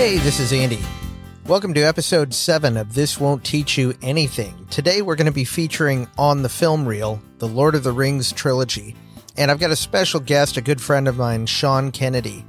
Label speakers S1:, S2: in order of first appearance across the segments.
S1: Hey, this is Andy. Welcome to episode 7 of This Won't Teach You Anything. Today we're going to be featuring on the film reel the Lord of the Rings trilogy. And I've got a special guest, a good friend of mine, Sean Kennedy.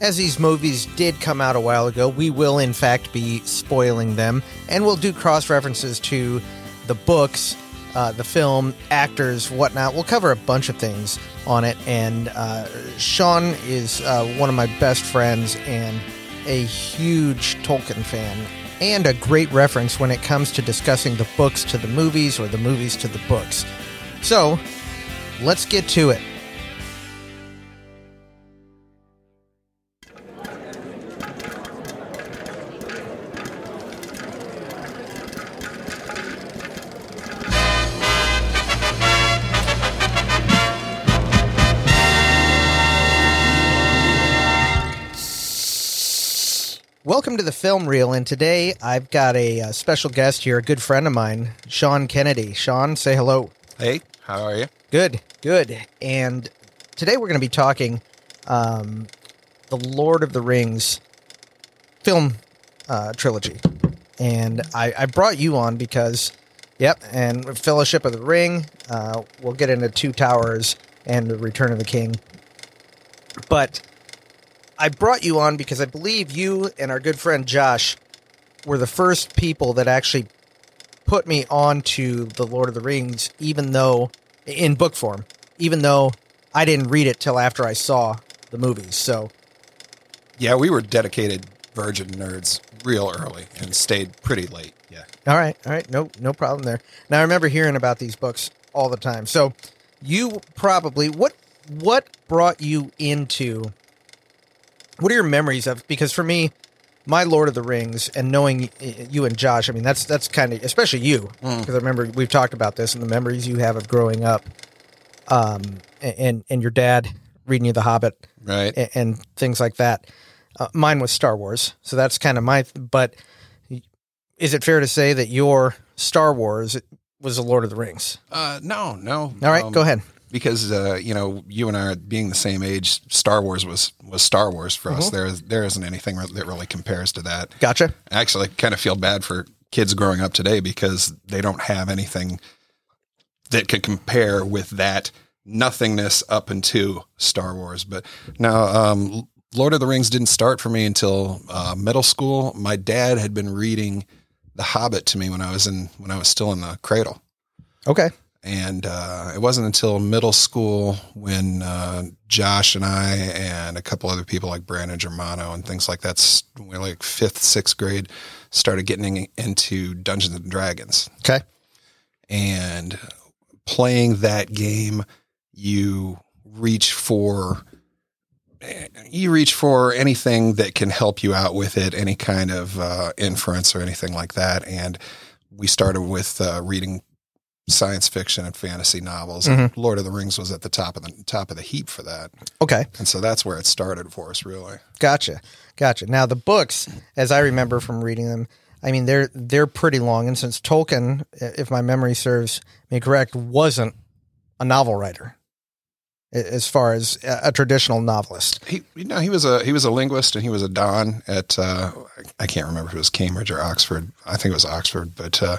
S1: As these movies did come out a while ago, we will in fact be spoiling them, and we'll do cross references to the books, uh, the film, actors, whatnot. We'll cover a bunch of things on it. And uh, Sean is uh, one of my best friends and a huge Tolkien fan, and a great reference when it comes to discussing the books to the movies or the movies to the books. So, let's get to it. Welcome to the film reel, and today I've got a, uh special guest here, a good friend of mine, Sean Kennedy. Sean, say hello.
S2: Hey, how are you?
S1: Good, good. And today we're going to be talking um, the Lord of the Rings film uh, trilogy. And I, I brought you on because, yep, and Fellowship of the Ring. Uh, we'll get into Two Towers and the Return of the King. But I brought you on because I believe you and our good friend Josh were the first people that actually put me onto the Lord of the Rings, even though in book form, even though I didn't read it till after I saw the movies. So
S2: Yeah, we were dedicated virgin nerds real early and stayed pretty late. Yeah.
S1: all right, all right, no no problem there. Now I remember hearing about these books all the time. So you probably what what brought you into what are your memories of because for me my Lord of the Rings and knowing you and Josh, I mean that's that's kind of especially you because I remember we've talked about this and the memories you have of growing up, um, and and your dad reading you The Hobbit
S2: Right.
S1: and, and things like that. Uh, mine was Star Wars, so that's kind of my. But is it fair to say that your Star Wars was The Lord of the Rings?
S2: Uh, no, no.
S1: All right,
S2: Um,
S1: go ahead.
S2: Because uh, you know, you and I are being the same age. Star Wars was was Star Wars for
S1: Mm-hmm.
S2: us. There is there isn't anything that really compares to that.
S1: Gotcha.
S2: I actually kind of feel bad for kids growing up today because they don't have anything that could compare with that nothingness up into Star Wars. But now, um, Lord of the Rings didn't start for me until uh, middle school. My dad had been reading The Hobbit to me when I was in when I was still in the cradle.
S1: Okay.
S2: And uh, it wasn't until middle school when uh, Josh and I and a couple other people like Brandon Germano and things like that, we were like fifth, sixth grade, started getting into Dungeons and Dragons.
S1: Okay.
S2: And playing that game, you reach for you reach for anything that can help you out with it, any kind of uh, inference or anything like that. And we started with uh, reading science fiction and fantasy novels. And Lord of the Rings was at the top of the top of the heap for that,
S1: Okay.
S2: and so that's where it started for us, really.
S1: Gotcha. Gotcha. Now the books, as I remember from reading them, I mean they're they're pretty long, and since Tolkien, if my memory serves me correct, wasn't a novel writer as far as a traditional novelist.
S2: He, you know, he was a he was a linguist and he was a don at uh, I can't remember if it was Cambridge or Oxford. I think it was Oxford, but uh,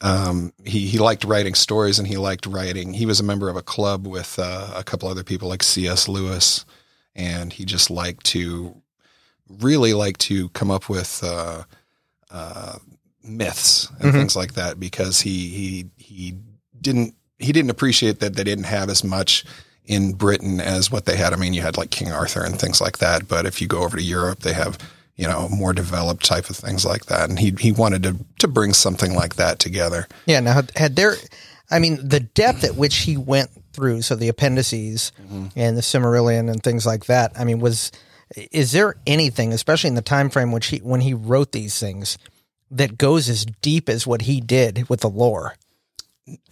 S2: um, he he liked writing stories and he liked writing. He was a member of a club with uh, a couple other people like C.S. Lewis, and he just liked to really like to come up with uh, uh, myths and things like that because he he he didn't he didn't appreciate that they didn't have as much in Britain as what they had. I mean, you had like King Arthur and things like that, but if you go over to Europe, they have you know more developed type of things like that, and he he wanted to to bring something like that together.
S1: Yeah. Now, had- had there, I mean, the depth at which he went through, so the appendices mm-hmm. and the Silmarillion and things like that. I mean, was is there anything, especially in the time frame which he when he wrote these things, that goes as deep as what he did with the lore?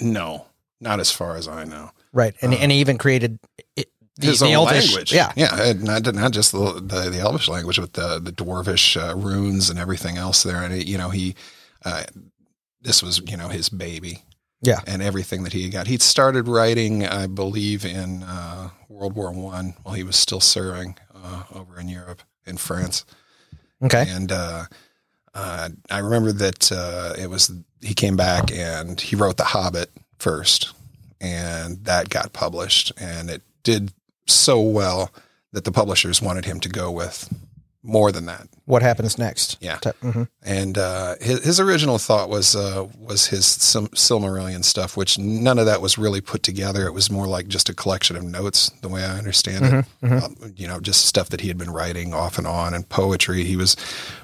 S2: No, not as far as I know.
S1: Right, and and he even created it, the,
S2: his
S1: the
S2: own
S1: Elvish-
S2: language.
S1: Yeah,
S2: yeah, and not not just the the, the Elvish language, but the the dwarvish uh, runes and everything else there. And it, you know, he uh, this was you know his baby.
S1: Yeah.
S2: and everything that he got. He started writing, I believe, in uh, World War One while he was still serving uh, over in Europe in France.
S1: Okay.
S2: And uh, uh, I remember that uh, it was he came back and he wrote The Hobbit first, and that got published, and it did so well that the publishers wanted him to go with more than that.
S1: What happens next?
S2: Yeah.
S1: hmm
S2: And uh, his, his original thought was uh, was his Sil- Silmarillion stuff, which none of that was really put together. It was more like just a collection of notes, the way I understand it. Um, you know, just stuff that he had been writing off and on, and poetry. He was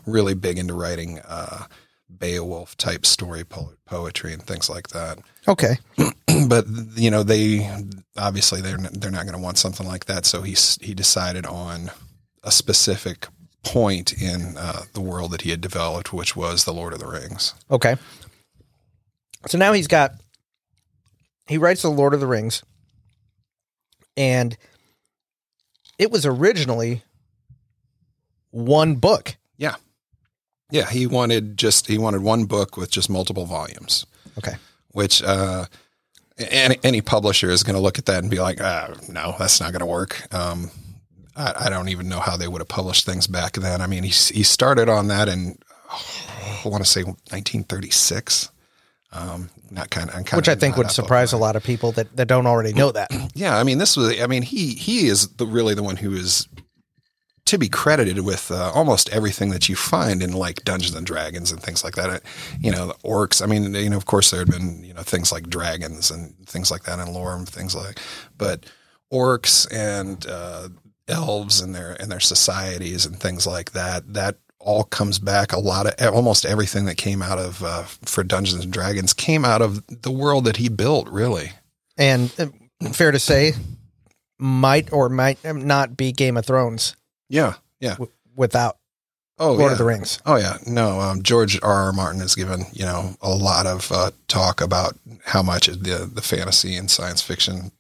S2: really big into writing uh, Beowulf type story po- poetry and things like that.
S1: Okay.
S2: but you know, they obviously they're n- they're not going to want something like that. So he he decided on a specific point in uh, the world that he had developed, which was the Lord of the Rings.
S1: Okay. So now he's got he writes the Lord of the Rings, and it was originally one book.
S2: Yeah. He wanted just he wanted one book with just multiple volumes,
S1: Okay.
S2: which uh, any any publisher is going to look at that and be like, ah, no, that's not going to work. Um, I, I don't even know how they would have published things back then. I mean, he he started on that in I want to say 1936. Um, not kind of,
S1: Which I think would surprise a lot of people that, that don't already know that.
S2: Yeah, I mean, this was. I mean, he he is the really the one who is to be credited with uh, almost everything that you find in like Dungeons and Dragons and things like that. Uh, You know, the orcs. I mean, you know, of course, there had been you know things like dragons and things like that in lore and things like, but orcs and uh, elves and their and their societies and things like that. That all comes back. A lot of almost everything that came out of uh, for Dungeons and Dragons came out of the world that he built. Really.
S1: And uh, fair to say, might or might not be Game of Thrones
S2: Yeah. Yeah.
S1: w- without
S2: Oh,
S1: Lord
S2: yeah.
S1: of the Rings.
S2: Oh yeah, no. Um, George R. R. Martin has given you know a lot of uh, talk about how much the the fantasy and science fiction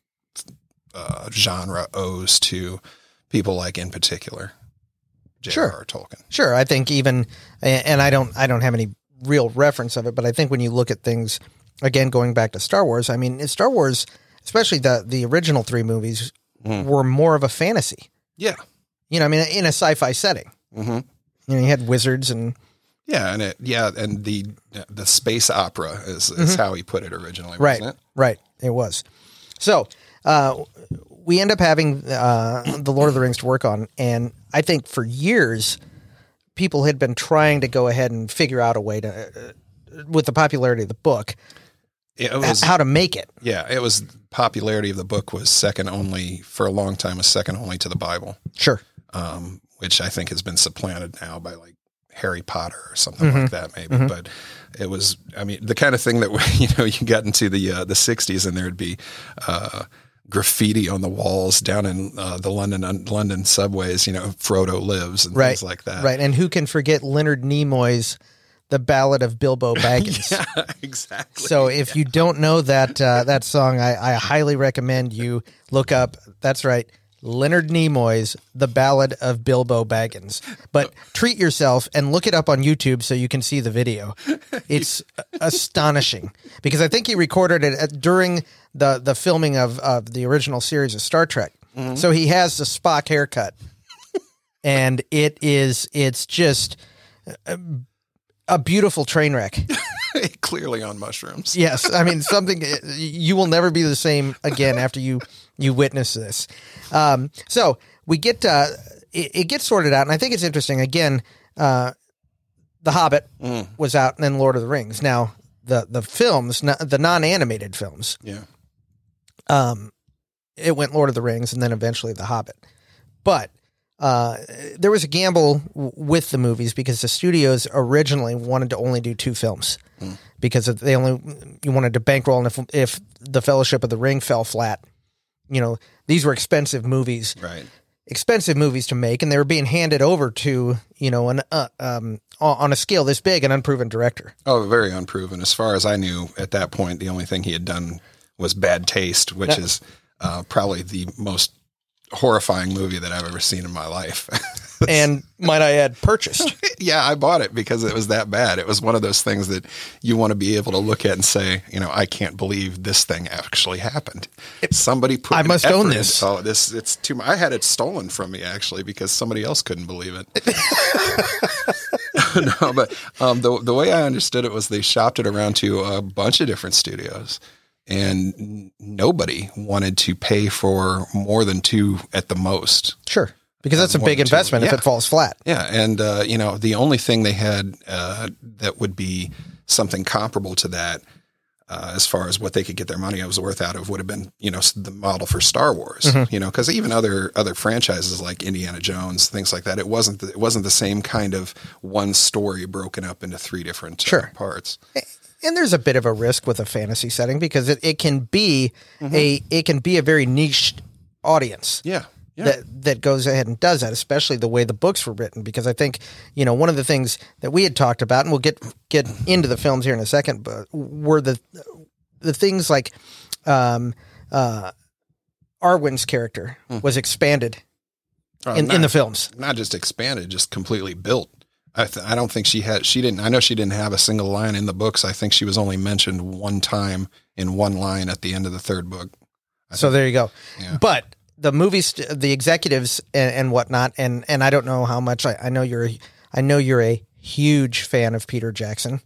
S2: uh, genre owes to people like, in particular,
S1: Sure.
S2: J.R.R. Tolkien.
S1: Sure, I think even, and I don't, I don't have any real reference of it, but I think when you look at things, again, going back to Star Wars, I mean, Star Wars, especially the the original three movies,
S2: Mm.
S1: were more of a fantasy.
S2: Yeah.
S1: You know, I mean, in a sci-fi setting.
S2: hmm
S1: You know, you had wizards and
S2: Yeah, and it yeah, and the the space opera is, is how he put it originally,
S1: Mm-hmm. right,
S2: it?
S1: right, it was. So uh, we end up having uh, the Lord of the Rings to work on, and I think for years people had been trying to go ahead and figure out a way to, uh, with the popularity of the book,
S2: It was
S1: how to make it.
S2: yeah, it was popularity of the book was second only for a long time was second only to the Bible.
S1: Sure.
S2: Um, which I think has been supplanted now by like Harry Potter or something
S1: Mm-hmm.
S2: like that, maybe. But it was, I mean, the kind of thing that you know you got into the uh, the '60s and there'd be uh, graffiti on the walls down in uh, the London London subways. You know, Frodo lives and
S1: Right.
S2: things like that.
S1: Right. And who can forget Leonard Nimoy's The Ballad of Bilbo Baggins?
S2: Yeah, exactly.
S1: So if you don't know that uh, that song, I, I highly recommend you look up. That's right, Leonard Nimoy's "The Ballad of Bilbo Baggins." But treat yourself and look it up on YouTube so you can see the video. It's astonishing because I think he recorded it at, during the the filming of of the original series of Star Trek. Mm-hmm. So he has the Spock haircut, and it is it's just a, a beautiful train wreck.
S2: Clearly on mushrooms.
S1: Yes, I mean something you will never be the same again after you you witness this. Um, so we get uh, it, it gets sorted out, and I think it's interesting. Again, uh, the Hobbit
S2: Mm.
S1: was out, and then Lord of the Rings. Now the the films, no- the non animated films,
S2: Yeah.
S1: um, it went Lord of the Rings, and then eventually the Hobbit. But uh, there was a gamble w- with the movies because the studios originally wanted to only do two films because they only you wanted to bankroll, and if if the Fellowship of the Ring fell flat, you know these were expensive movies,
S2: Right.
S1: expensive movies to make, and they were being handed over to you know an uh, um on a scale this big an unproven director.
S2: Oh, very unproven. As far as I knew at that point, the only thing he had done was Bad Taste, which is uh, probably the most horrifying movie that I've ever seen in my life.
S1: and might I add, purchased.
S2: yeah, I bought it because it was that bad. It was one of those things that you want to be able to look at and say, you know, I can't believe this thing actually happened. Somebody put.
S1: I must own this.
S2: Into, oh, this it's too. I had it stolen from me actually because somebody else couldn't believe it. no, but um, the the way I understood it was they shopped it around to a bunch of different studios and nobody wanted to pay for more than two at the most.
S1: Sure. Because that's a big investment yeah. if it falls flat.
S2: Yeah. And, uh, you know, the only thing they had uh, that would be something comparable to that, uh, as far as what they could get their money was worth out of, would have been, you know, the model for Star Wars. Mm-hmm. You know, because even other other franchises like Indiana Jones, things like that, it wasn't the, it wasn't the same kind of one story broken up into three different uh, sure. parts
S1: and there's a bit of a risk with a fantasy setting because it, it can be mm-hmm. a it can be a very niche audience.
S2: Yeah.
S1: Yeah. That that goes ahead and does that, especially the way the books were written. Because I think you know one of the things that we had talked about, and we'll get get into the films here in a second, but were the the things like um, uh, Arwen's character mm. was expanded oh, in, not, in the films,
S2: not just expanded, just completely built. I, th- I don't think she had, she didn't, I know she didn't have a single line in the books. I think she was only mentioned one time in one line at the end of the third book.
S1: I so think, there you go. Yeah. But the movies, the executives and, and, whatnot, and, and I don't know how much I, I know you're, I know you're a huge fan of Peter Jackson.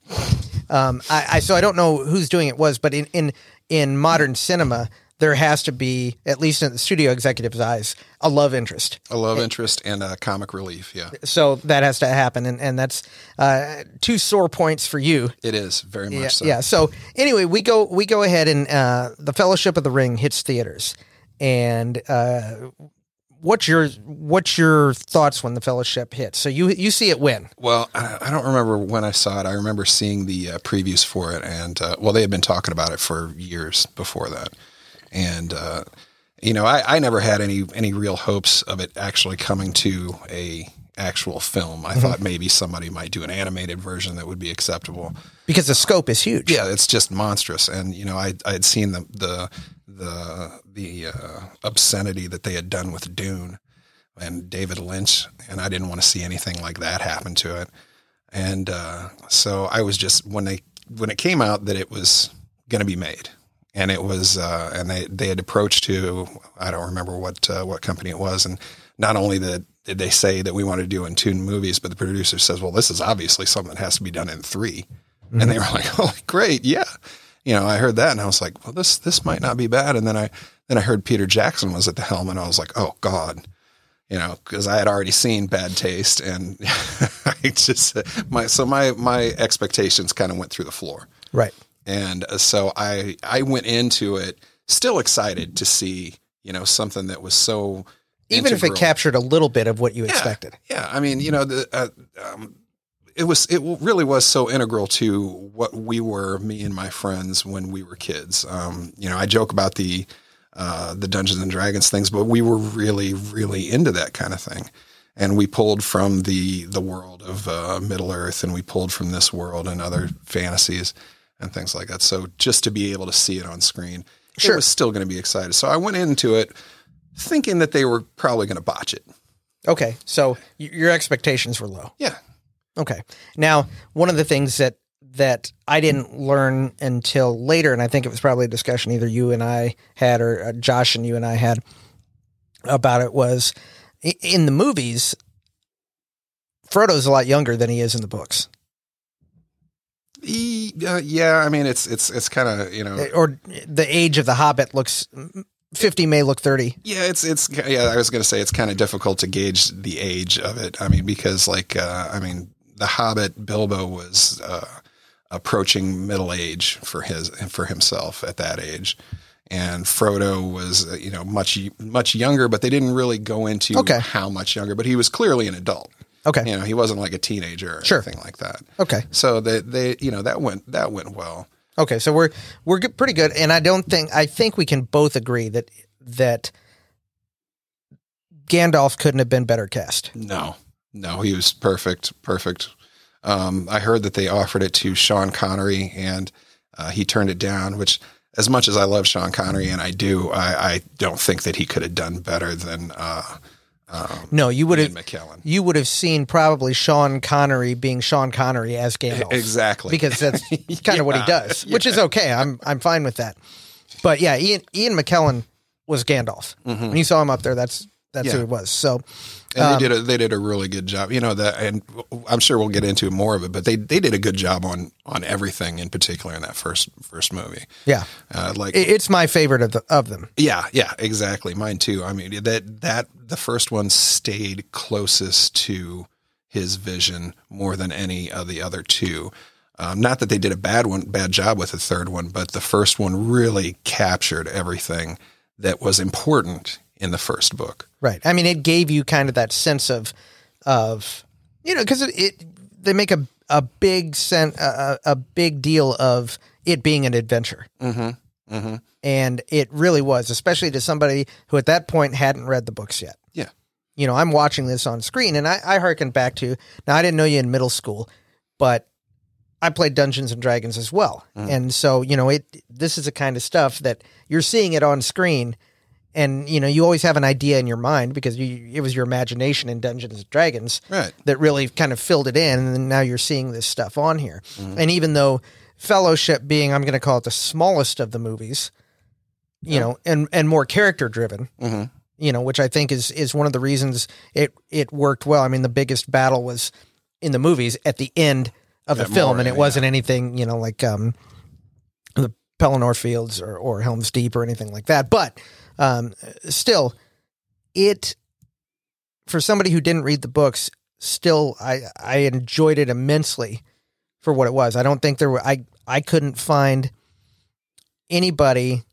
S1: Um, I, I, so I don't know who's doing it was, but in, in, in modern cinema, there has to be, at least in the studio executive's eyes, a love interest.
S2: A love interest and a comic relief, yeah.
S1: So that has to happen, and, and that's uh, two sore points for you.
S2: It is very much
S1: yeah,
S2: so.
S1: Yeah. So anyway, we go we go ahead and uh, the Fellowship of the Ring hits theaters, and uh, what's your what's your thoughts when the Fellowship hits? So you you see it when?
S2: Well, I, don't remember when I saw it. I remember seeing the uh, previews for it, and uh, well, they had been talking about it for years before that and uh, you know, I, I never had any any real hopes of it actually coming to a actual film. I mm-hmm. thought maybe somebody might do an animated version that would be acceptable
S1: because the scope is huge.
S2: Yeah, it's just monstrous, and you know, I I had seen the the the the uh, obscenity that they had done with Dune and David Lynch, and I didn't want to see anything like that happen to it. And uh, so I was just when they when it came out that it was going to be made, and it was uh, and they they had approached to I don't remember what uh, what company it was, and not only that did they say that we want to do in two movies, but the producer says, well, this is obviously something that has to be done in 3 mm-hmm. and they were like, oh, great, yeah. You know, I heard that and I was like, well, this this might not be bad. And then I then I heard Peter Jackson was at the helm, and I was like, oh God, you know, because I had already seen Bad Taste, and I just my so my my expectations kind of went through the floor.
S1: Right.
S2: And uh, so I I went into it still excited to see you know something that was so
S1: even integral. if it captured a little bit of what you
S2: yeah,
S1: expected.
S2: Yeah, I mean you know the. Uh, um, it was it really was so integral to what we were me and my friends when we were kids um, you know i joke about the uh, the dungeons and dragons things but we were really really into that kind of thing and we pulled from the the world of uh, middle earth and we pulled from this world and other fantasies and things like that. So just to be able to see it on screen, sure. it was still going to be excited. So I went into it thinking that they were probably going to botch it.
S1: Okay, so your expectations were low.
S2: Yeah.
S1: Okay. Now, one of the things that that I didn't learn until later, and I think it was probably a discussion either you and I had, or uh, Josh and you and I had about it, was in the movies. Frodo's a lot younger than he is in the books.
S2: Uh, yeah, I mean it's it's it's kind of you know, eh,
S1: or the age of the Hobbit looks fifty may look thirty.
S2: Yeah, it's it's yeah. I was going to say it's kind of difficult to gauge the age of it. I mean, because like uh, I mean, the Hobbit Bilbo was uh, approaching middle age for his for himself at that age, and Frodo was uh, you know much much younger, but they didn't really go into
S1: okay.
S2: how much younger. But he was clearly an adult.
S1: Okay.
S2: You know, he wasn't like a teenager or sure. anything like that.
S1: Okay.
S2: So they, they, you know, that went, that went well.
S1: Okay. So we're, we're pretty good. And I don't think, I think we can both agree that, that Gandalf couldn't have been better cast.
S2: No, no, he was perfect. Perfect. Um, I heard that they offered it to Sean Connery and uh, he turned it down, which as much as I love Sean Connery and I do, I, I don't think that he could have done better than, uh, um,
S1: No, you would have
S2: McKellen.
S1: you would have seen probably Sean Connery being Sean Connery as Gandalf.
S2: Exactly.
S1: Because that's kind of what he
S2: Yeah,
S1: does, which is okay. I'm I'm fine with that. But yeah, Ian Ian McKellen was Gandalf. When you saw him up there, that's that's who
S2: Mm-hmm.
S1: He was. So
S2: and
S1: Um,
S2: they did a they did a really good job. You know that, and I'm sure we'll get into more of it. But they they did a good job on on everything, in particular in that first first movie.
S1: yeah,
S2: Uh, like
S1: it's my favorite of the of them.
S2: Yeah, yeah, exactly. Mine too. I mean that that the first one stayed closest to his vision more than any of the other two. Um, not that they did a bad one, bad job with the third one, but the first one really captured everything that was important in the first book.
S1: Right. I mean, it gave you kind of that sense of, of, you know, because it, it they make a a big sen- a, a big deal of it being an adventure,
S2: Mm-hmm. Mm-hmm.
S1: and it really was, especially to somebody who at that point hadn't read the books yet.
S2: Yeah.
S1: You know, I'm watching this on screen, and I, I harken back to now. I didn't know you in middle school, but I played Dungeons and Dragons as well, and so you know, it this is the kind of stuff that you're seeing it on screen, and you know, you always have an idea in your mind because you, it was your imagination in Dungeons and Dragons
S2: Right.
S1: that really kind of filled it in, and now you're seeing this stuff on here. And even though Fellowship being, I'm going to call it the smallest of the movies, you know, and and more character driven,
S2: Mm-hmm.
S1: you know, which I think is is one of the reasons it it worked well. I mean, the biggest battle was in the movies at the end of the film, and
S2: Moria,
S1: it wasn't anything, you know, like um, the Pelennor Fields or or Helm's Deep or anything like that. But um, still, it for somebody who didn't read the books, still I I enjoyed it immensely for what it was. I don't think there were I I couldn't find anybody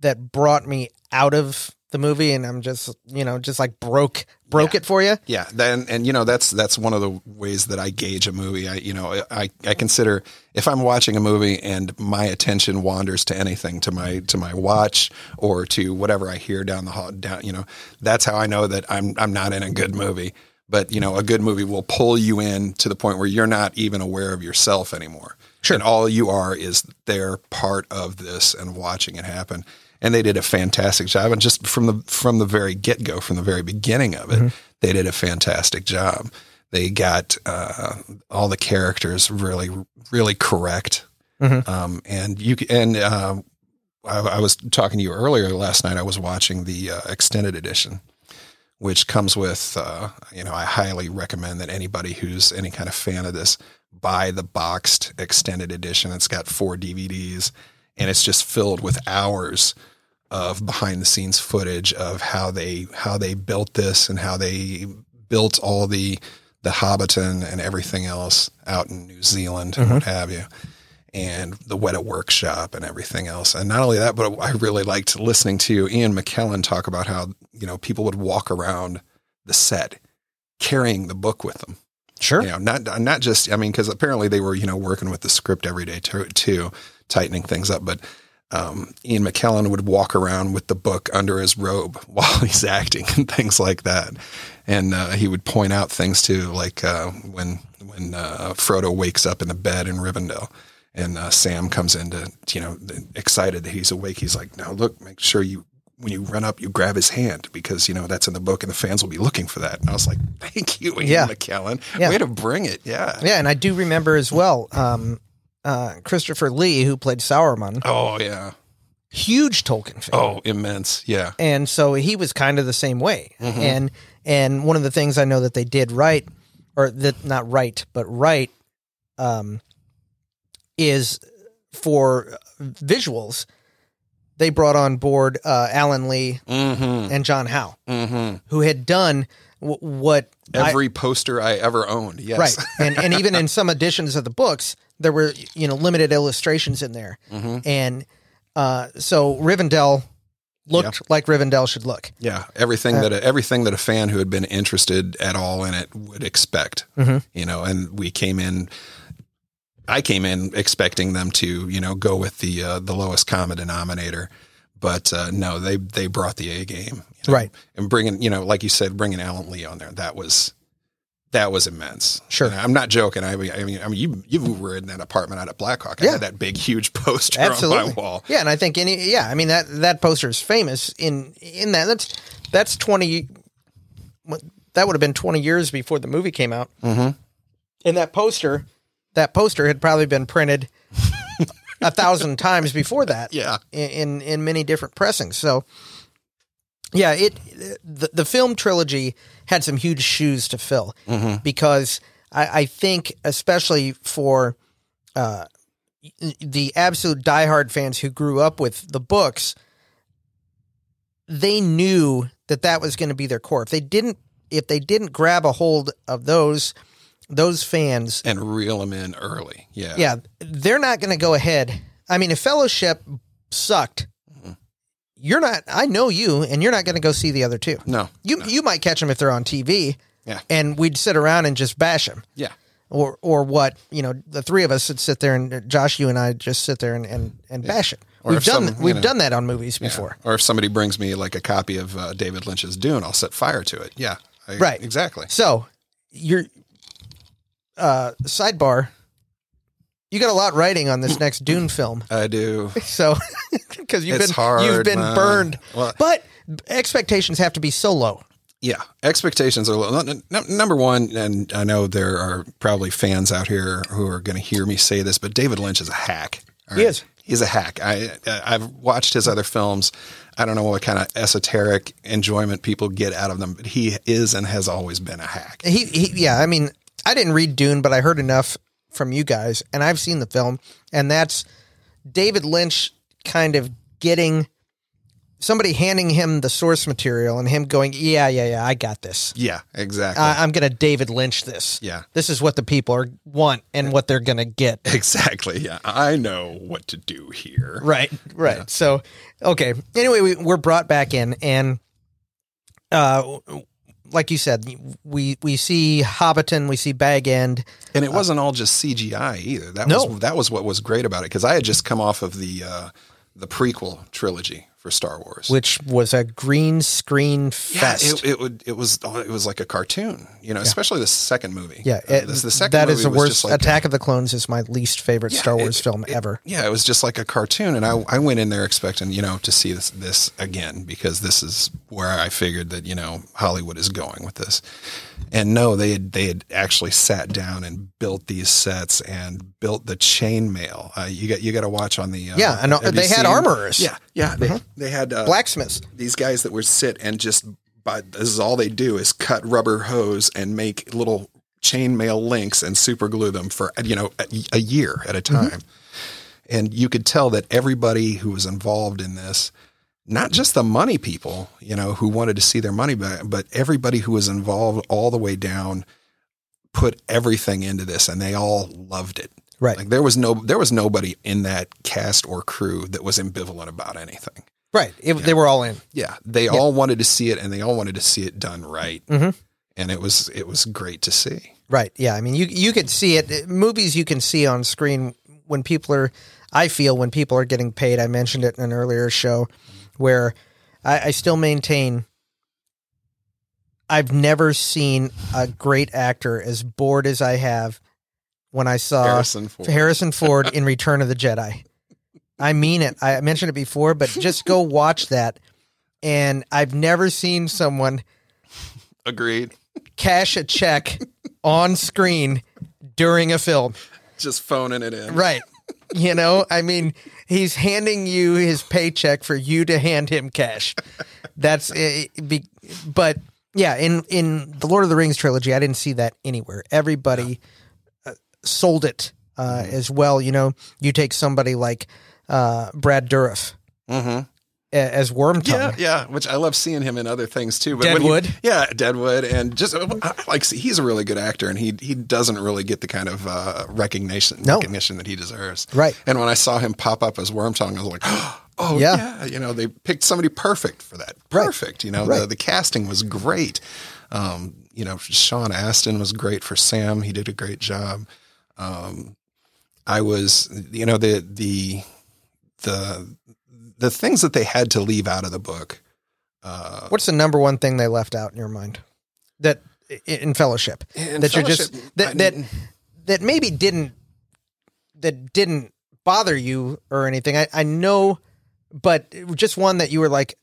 S1: that brought me out of the movie and I'm just you know just like broke broke
S2: Yeah.
S1: it for you.
S2: Yeah, then and you know that's that's one of the ways that I gauge a movie. I you know I I consider if I'm watching a movie and my attention wanders to anything to my to my watch or to whatever I hear down the hall down you know that's how I know that I'm I'm not in a good movie. But you know a good movie will pull you in to the point where you're not even aware of yourself anymore.
S1: Sure.
S2: And all you are is they're part of this and watching it happen. And they did a fantastic job. And just from the from the very get go, from the very beginning of it, they did a fantastic job. They got uh, all the characters really, really correct.
S1: Mhm.
S2: Um, and you and uh, I, I was talking to you earlier last night. I was watching the uh, extended edition, which comes with uh, you know I highly recommend that anybody who's any kind of fan of this buy the boxed extended edition. It's got four DVDs, and it's just filled with hours of behind the scenes footage of how they how they built this and how they built all the the Hobbiton and everything else out in New Zealand and what mm-hmm. have you, and the Weta workshop and everything else. And not only that, but I really liked listening to Ian McKellen talk about how you know people would walk around the set carrying the book with them
S1: Sure.
S2: you know, not not just I mean, because apparently they were you know working with the script every day too, too tightening things up. But um, Ian McKellen would walk around with the book under his robe while he's acting and things like that, and uh, he would point out things too, like uh, when when uh, Frodo wakes up in the bed in Rivendell. And uh, Sam comes in to, you know, excited that he's awake. He's like, "Now look, make sure you when you run up, you grab his hand because you know that's in the book, and the fans will be looking for that." And I was like, "Thank you, Ian
S1: Yeah.
S2: McKellen.
S1: Yeah.
S2: Way to bring it. Yeah.
S1: Yeah, and I do remember as well um, uh, Christopher Lee, who played Sauron,
S2: Oh yeah.
S1: huge Tolkien fan.
S2: Oh, immense. Yeah.
S1: and so he was kind of the same way. And and one of the things I know that they did right, or that not right, but right, um, is for visuals. They brought on board uh, Alan Lee
S2: Mm-hmm.
S1: and John Howe,
S2: Mm-hmm.
S1: who had done w- what I-
S2: Every poster I ever owned. Yes.
S1: right, and and even in some editions of the books, there were you know limited illustrations in there,
S2: Mhm.
S1: and uh, so Rivendell looked like Rivendell should look.
S2: Yeah. Everything that a, everything that a fan who had been interested at all in it would expect.
S1: Mhm.
S2: You know, and we came in. I came in expecting them to, you know, go with the uh, the lowest common denominator, but uh, no, they they brought the A game, you know?
S1: Right.
S2: And bringing, you know, like you said, bringing Alan Lee on there, that was that was immense.
S1: Sure.
S2: And I'm not joking. I mean, I mean, I mean, you you were in that apartment out at Blackhawk. I
S1: Yeah.
S2: had that big, huge poster
S1: Absolutely.
S2: on my wall.
S1: Yeah, and I think any yeah, I mean that that poster is famous in in that that's that's twenty that would have been 20 years before the movie came out.
S2: Mhm.
S1: And that poster, that poster had probably been printed a thousand times before that.
S2: Yeah.
S1: in in, many different pressings. So, yeah, it the, the film trilogy had some huge shoes to fill because I, I think, especially for uh, the absolute diehard fans who grew up with the books, they knew that that was going to be their core. If they didn't, if they didn't grab a hold of those those fans,
S2: And reel them in early. Yeah.
S1: yeah, they're not going to go ahead. I mean, if Fellowship sucked, you're not. I know you, and you're not going to go see the other two.
S2: No.
S1: You you might catch them if they're on TV.
S2: Yeah.
S1: and we'd sit around and just bash them.
S2: Yeah.
S1: Or or what you know, the three of us would sit there and Josh, you and I just sit there and and, and bash it.
S2: Or
S1: we've done
S2: some-
S1: we've
S2: know-
S1: done that on movies
S2: Yeah.
S1: before.
S2: Or if somebody brings me like a copy of uh, David Lynch's Dune, I'll set fire to it. Yeah. I-
S1: Right.
S2: Exactly.
S1: So your uh, sidebar, you got a lot writing on this next Dune film.
S2: I do.
S1: So because you've
S2: It's
S1: been
S2: hard,
S1: you've been
S2: man.
S1: burned,
S2: Well-
S1: but expectations have to be so low.
S2: Yeah, expectations are low. N- n- number one, and I know there are probably fans out here who are going to hear me say this, but David Lynch is a hack. all
S1: He is.
S2: He's a hack. I I've watched his other films. I don't know what kind of esoteric enjoyment people get out of them, but he is and has always been a hack.
S1: He, he yeah, I mean, I didn't read Dune, but I heard enough from you guys, and I've seen the film, and that's David Lynch kind of getting somebody handing him the source material and him going, yeah, yeah, yeah, I got this.
S2: Yeah, exactly.
S1: I, I'm going to David Lynch this.
S2: Yeah.
S1: This is what the people are want and what they're going to get.
S2: exactly. Yeah, I know what to do here.
S1: Right, right. So, okay. Anyway, we, we're brought back in, and uh, like you said, we we see Hobbiton, we see Bag End.
S2: And it wasn't all just CGI either. That
S1: No.
S2: was that was what was great about it because I had just come off of the uh, the prequel trilogy for Star Wars.
S1: which was a green screen
S2: yeah,
S1: fest.
S2: it, it would it was it was like a cartoon, you know, especially the second movie.
S1: yeah,
S2: Uh,
S1: it-
S2: this- the second
S1: that
S2: movie
S1: is the worst.
S2: like
S1: Attack of the Clones is my least favorite
S2: Yeah,
S1: Star
S2: it-
S1: Wars film
S2: it-
S1: ever.
S2: Yeah, it was just like a cartoon, and I I went in there expecting you know to see this this again because this is where I figured that you know Hollywood is going with this, and no, they had they had actually sat down and built these sets and built the chainmail. Uh, you got you got to watch on the uh,
S1: Yeah, and, uh, they had armorers.
S2: Yeah, yeah, they, they had uh,
S1: Blacksmiths.
S2: these guys that would sit and just by this is all they do is cut rubber hose and make little chainmail links and super glue them for you know a, a year at a time and you could tell that everybody who was involved in this not just the money people you know who wanted to see their money back but everybody who was involved all the way down put everything into this and they all loved it
S1: Right.
S2: like there was no there was nobody in that cast or crew that was ambivalent about anything
S1: Right. It, They were all in.
S2: yeah, they all wanted to see it, and they all wanted to see it done right,
S1: Mhm.
S2: and it was it was great to see.
S1: Right. Yeah. I mean, you you could see it. Movies you can see on screen when people are. I feel when people are getting paid. I mentioned it in an earlier show, where I, I still maintain. I've never seen a great actor as bored as I have when I saw
S2: Harrison Ford.
S1: Harrison Ford in Return of the Jedi. I mean it. I mentioned it before, but just go watch that. And I've never seen someone
S2: Agreed.
S1: cash a check on screen during a film.
S2: Just phoning it in.
S1: Right. You know, I mean, he's handing you his paycheck for you to hand him cash. That's uh, be, but yeah, in in the Lord of the Rings trilogy, I didn't see that anywhere. Everybody uh, sold it uh, as well. You know, you take somebody like uh, Brad Dourif
S2: Mm-hmm.
S1: a- as Wormtongue.
S2: Yeah, yeah. Which I love seeing him in other things too. But when he-
S1: Deadwood? yeah,
S2: Deadwood, and just I like he's a really good actor, and he he doesn't really get the kind of uh, recognition
S1: No.
S2: recognition that he deserves.
S1: Right.
S2: And when I saw him pop up as Worm Wormtongue, I was like, oh
S1: Yeah.
S2: yeah. You know, they picked somebody perfect for that.
S1: Right.
S2: Perfect. You know,
S1: Right.
S2: the the casting was great. Um, you know, Sean Astin was great for Sam. He did a great job. Um, I was, you know, the the the the things that they had to leave out of the book. Uh,
S1: What's the number one thing they left out in your mind that in Fellowship
S2: in
S1: that you're just that
S2: I-
S1: that that maybe didn't that didn't bother you or anything? I, I know, but just one that you were like,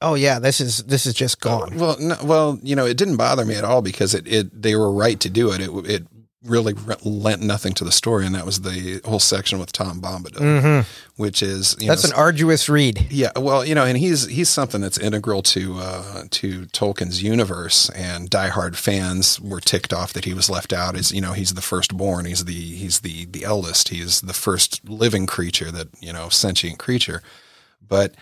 S1: oh yeah, this is this is just gone.
S2: Well, no, well, you know, it didn't bother me at all because it, it they were right to do it. It it really re- lent nothing to the story, and that was the whole section with Tom Bombadil,
S1: Mhm.
S2: which is you
S1: That's
S2: know,
S1: an arduous read.
S2: yeah, well, you know, and he's he's something that's integral to uh, to Tolkien's universe, and diehard fans were ticked off that he was left out. As you know, he's the firstborn. He's the he's the the eldest. He's the first living creature that you know sentient creature. But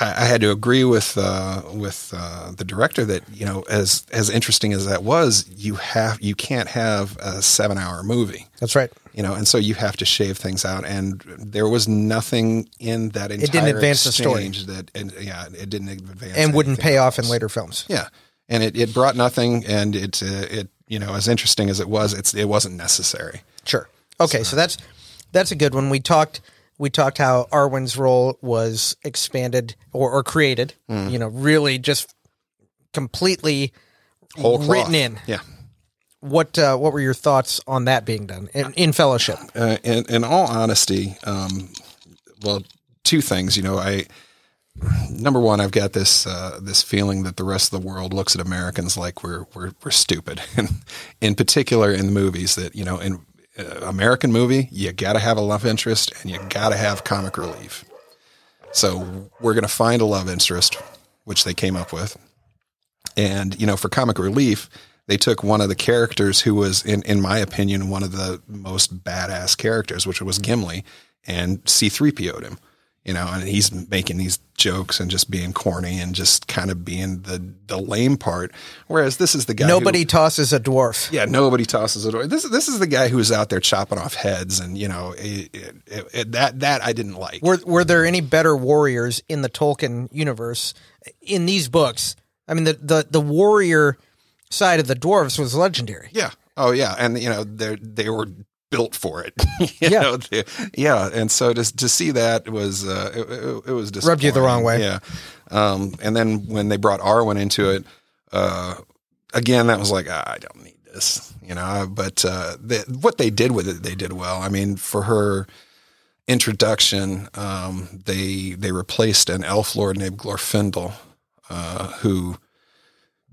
S2: I, I had to agree with uh, with uh, the director that you know as as interesting as that was, you have you can't have a seven hour movie
S1: That's right.
S2: you know, and so you have to shave things out. And there was nothing in that entire
S1: didn't advance the story.
S2: exchange that, and yeah, it didn't advance
S1: And wouldn't pay off in later films.
S2: Yeah, and it, it brought nothing, and it uh, it you know as interesting as it was, it's it wasn't necessary.
S1: Sure. Okay, so that's that's a good one. We talked we talked how Arwen's role was expanded or, or created.
S2: Hmm.
S1: You know, really just completely
S2: Whole cloth.
S1: written in.
S2: Yeah.
S1: What uh, what were your thoughts on that being done in, in Fellowship?
S2: Uh, in, in all honesty, um, well, two things. You know, I number one, I've got this uh, this feeling that the rest of the world looks at Americans like we're we're, we're stupid, and in particular in the movies that you know in uh, Uh, American movie you got to have a love interest and you got to have comic relief. So we're going to find a love interest, which they came up with, and you know for comic relief. They took one of the characters who was, in, in my opinion, one of the most badass characters, which was Gimli, and C3PO'd him you know, and he's making these jokes and just being corny and just kind of being the the lame part. Whereas this is the guy. who-
S1: Nobody tosses a dwarf.
S2: yeah, nobody tosses it. away. This this is the guy who's out there chopping off heads, and you know, it, it, it- that that I didn't like.
S1: Were were there any better warriors in the Tolkien universe in these books? I mean, the the, the warrior side of the dwarves was legendary.
S2: Yeah. Oh yeah, and you know they they were built for it. You
S1: Yeah.
S2: know, they- yeah. And so to to see that was uh, it, it, it was
S1: Rubbed you the wrong way.
S2: Yeah. Um, and then when they brought Arwen into it, uh, again that was like ah, I don't need this, you know. But uh, the, what they did with it, they did well. I mean, for her introduction, um, they they replaced an elf lord named Glorfindel, uh, who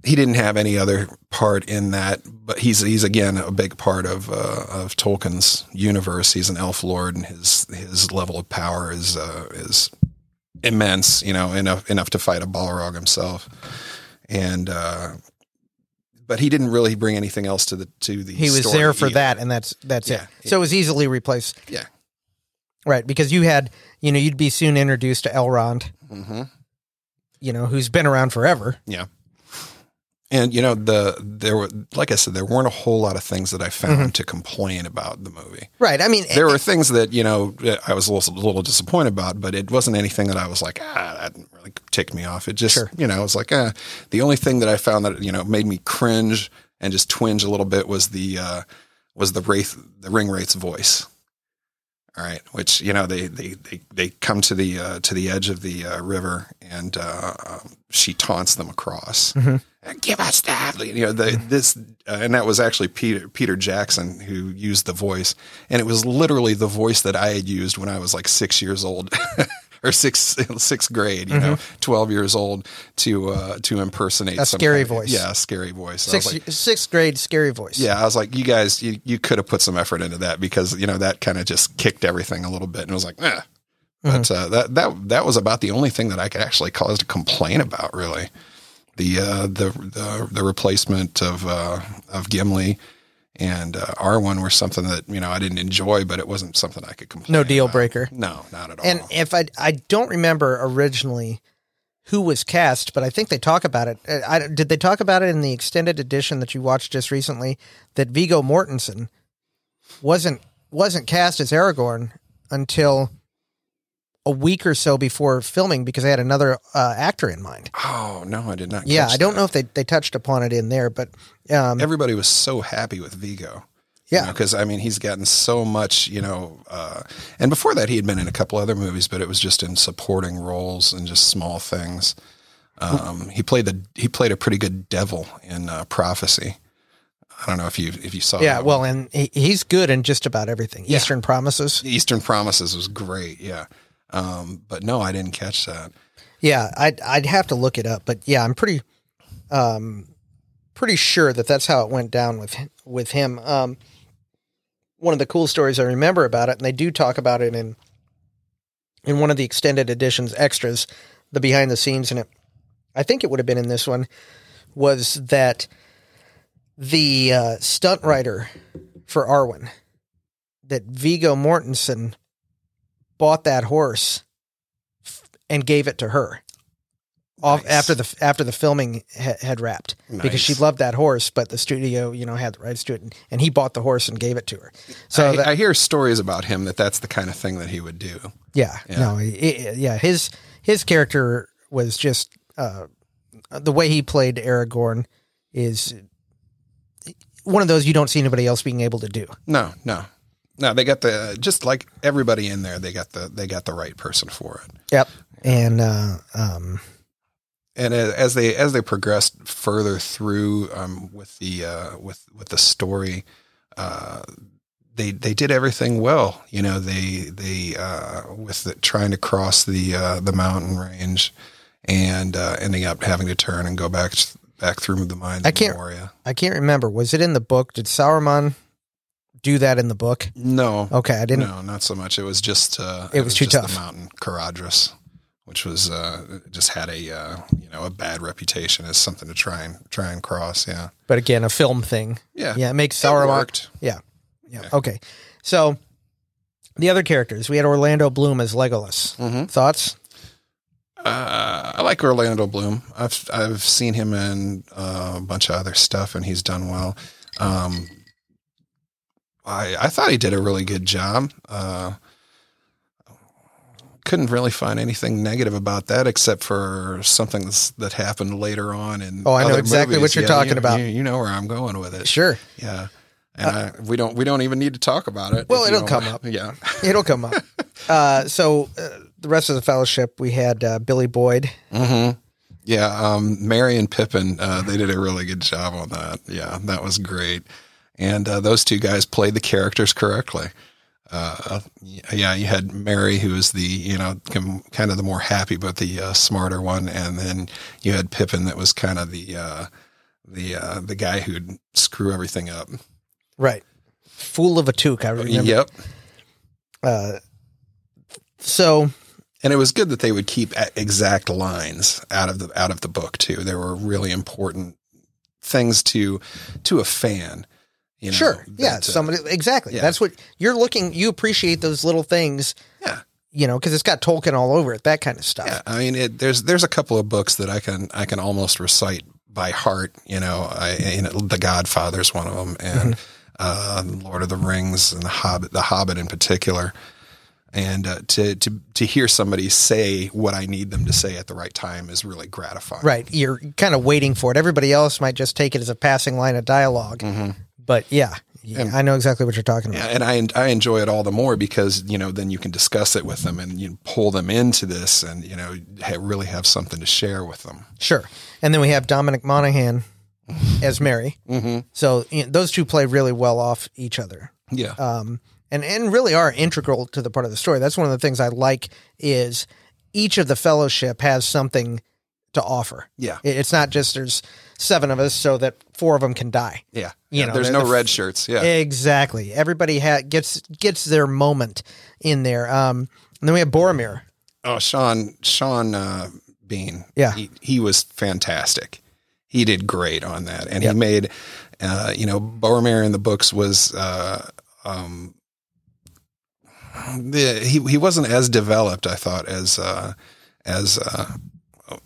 S2: he didn't have any other part in that, but he's he's again a big part of uh, of Tolkien's universe. He's an elf lord, and his his level of power is uh, is immense. You know, enough enough to fight a Balrog himself, and uh, but he didn't really bring anything else to the to the.
S1: He was there for
S2: either.
S1: that, and that's that's
S2: Yeah.
S1: it. So it was easily replaced,
S2: Yeah.
S1: right? Because you had, you know, you'd be soon introduced to Elrond,
S2: hmm
S1: you know, who's been around forever.
S2: Yeah. And you know the there were like I said there weren't a whole lot of things that I found
S1: Mm-hmm.
S2: to complain about the movie.
S1: Right. I mean,
S2: There were things that you know I was a little, a little disappointed about, but it wasn't anything that I was like ah that didn't really tick me off. It just
S1: Sure.
S2: you know it was like ah the only thing that I found that you know made me cringe and just twinge a little bit was the uh, was the wraith the ring wraith's voice. All right, which you know they they they, they come to the uh, to the edge of the uh, river and uh, um, she taunts them across. Give us that, you know. The, this uh, and that was actually Peter Peter Jackson who used the voice, and it was literally the voice that I had used when I was like six years old. Or sixth sixth grade, you know, twelve years old to uh, to impersonate
S1: A scary voice.
S2: yeah, a scary voice.
S1: Sixth,
S2: like,
S1: sixth grade scary voice.
S2: yeah, I was like, you guys, you, you could have put some effort into that because you know that kind of just kicked everything a little bit, and it was like, eh. But uh, that that that was about the only thing that I could actually cause to complain about, really. The uh, the the the replacement of uh, of Gimli and uh, one were something that you know I didn't enjoy, but it wasn't something I could complain.
S1: No deal
S2: about.
S1: breaker.
S2: No, not at all.
S1: And if I I don't remember originally who was cast, but I think they talk about it. Uh, I, did they talk about it in the extended edition that you watched just recently? That Viggo Mortensen wasn't wasn't cast as Aragorn until a week or so before filming because they had another uh, actor in mind.
S2: oh no, I did not.
S1: Yeah, I don't
S2: that.
S1: know if they, they touched upon it in there, but um,
S2: everybody was so happy with Viggo.
S1: Yeah.
S2: Because, I mean, he's gotten so much, you know. Uh, and before that, he had been in a couple other movies, but it was just in supporting roles and just small things. Um, he played the he played a pretty good devil in uh, Prophecy. I don't know if you if you saw.
S1: yeah, well, and he, he's good in just about everything. Eastern Promises.
S2: Eastern Promises was great. Yeah, um, but no, I didn't catch that.
S1: Yeah, I'd I'd have to look it up, but yeah, I'm pretty um pretty sure that that's how it went down with with him. Um, one of the cool stories I remember about it, and they do talk about it in in one of the extended editions extras, the behind the scenes in it. I think it would have been in this one. Was that the uh, stunt writer for Arwen? That Viggo Mortensen bought that horse f- and gave it to her off
S2: Nice.
S1: after the after the filming ha- had wrapped because she loved that horse, but the studio you know had the rights to it, and, and he bought the horse and gave it to her. So
S2: I,
S1: that,
S2: I hear stories about him that that's the kind of thing that he would do.
S1: yeah,
S2: Yeah.
S1: no, i- i- yeah, his his character was just uh, the way he played Aragorn is one of those you don't see anybody else being able to do.
S2: No, no, no. They got the just like everybody in there. They got the they got the right person for it.
S1: Yep, and uh, um,
S2: and as they as they progressed further through um, with the uh, with with the story, uh, they they did everything well. You know, they they uh, with the, trying to cross the uh, the mountain range and uh, ending up having to turn and go back back through the mines.
S1: I can't-. I can't remember. Was it in the book? Did Sauron do that in the book?
S2: No,
S1: Okay, I didn't.
S2: no, not so much. It was just uh,
S1: It was too
S2: just
S1: tough.
S2: The mountain Caradhras, which was uh, just had a uh, you know a bad reputation as something to try and try and cross. Yeah,
S1: But again, a film thing.
S2: yeah,
S1: Yeah, it makes
S2: It
S1: Sauron.
S2: worked.
S1: Yeah. Yeah. Okay. So the other characters, we had Orlando Bloom as Legolas.
S2: Mhm.
S1: Thoughts?
S2: Uh, I like Orlando Bloom. I've I've seen him in uh, a bunch of other stuff, and he's done well. Um, I I thought he did a really good job. Uh, couldn't really find anything negative about that, except for something that's, that happened later on. In
S1: Oh, I know exactly what you're
S2: Yeah,
S1: talking
S2: you-
S1: about.
S2: You, you know where I'm going with it.
S1: Sure.
S2: Yeah, and I, we don't we don't even need to talk about it.
S1: Well, it'll come up.
S2: Yeah.
S1: It'll come up. uh, so uh, the rest of the fellowship, we had uh, Billy Boyd.
S2: Mm-hmm. Yeah, um, Merry and Pippin, uh, they did a really good job on that. Yeah, that was great. And uh, those two guys played the characters correctly. Uh, yeah, you had Merry, who was the you know kind of the more happy but the uh, smarter one, and then you had Pippin, that was kind of the uh, the uh, the guy who'd screw everything up.
S1: Right. Fool of a Took, I remember.
S2: Yep.
S1: Uh, so,
S2: And it was good that they would keep exact lines out of the out of the book too. There were really important things to to a fan. You know,
S1: sure. Yeah.
S2: uh,
S1: Somebody, exactly.
S2: yeah.
S1: That's what you're looking, you appreciate those little things,
S2: Yeah,
S1: you know, because it's got Tolkien all over it, that kind of stuff.
S2: yeah. I mean, it, there's there's a couple of books that I can I can almost recite by heart. You know, I you know, The Godfather's one of them, and uh, Lord of the Rings and the Hobbit, the Hobbit in particular. And uh, to to to hear somebody say what I need them to say at the right time is really gratifying.
S1: Right. You're kind of waiting for it. Everybody else might just take it as a passing line of dialog But yeah, yeah, I know exactly what you're talking about.
S2: Yeah, and I I enjoy it all the more because you know then you can discuss it with them and you pull them into this and you know ha- really have something to share with them.
S1: Sure. And then we have Dominic Monaghan as Merry.
S2: Mm-hmm.
S1: So you know, those two play really well off each other.
S2: Yeah,
S1: um, and and really are integral to the part of the story. That's one of the things I like is each of the fellowship has something to offer.
S2: yeah,
S1: It's not just there's seven of us so that four of them can die.
S2: yeah.
S1: You
S2: Yeah,
S1: know,
S2: there's
S1: the-
S2: no
S1: the
S2: red shirts. Yeah,
S1: Exactly. Everybody ha- gets gets their moment in there. Um, and then we have Boromir.
S2: Oh, Sean Sean uh, Bean.
S1: Yeah.
S2: he, he was fantastic. He did great on that, and
S1: Yep.
S2: he made, uh, you know, Boromir in the books was, uh, um, the, he he wasn't as developed, I thought, as uh, as uh,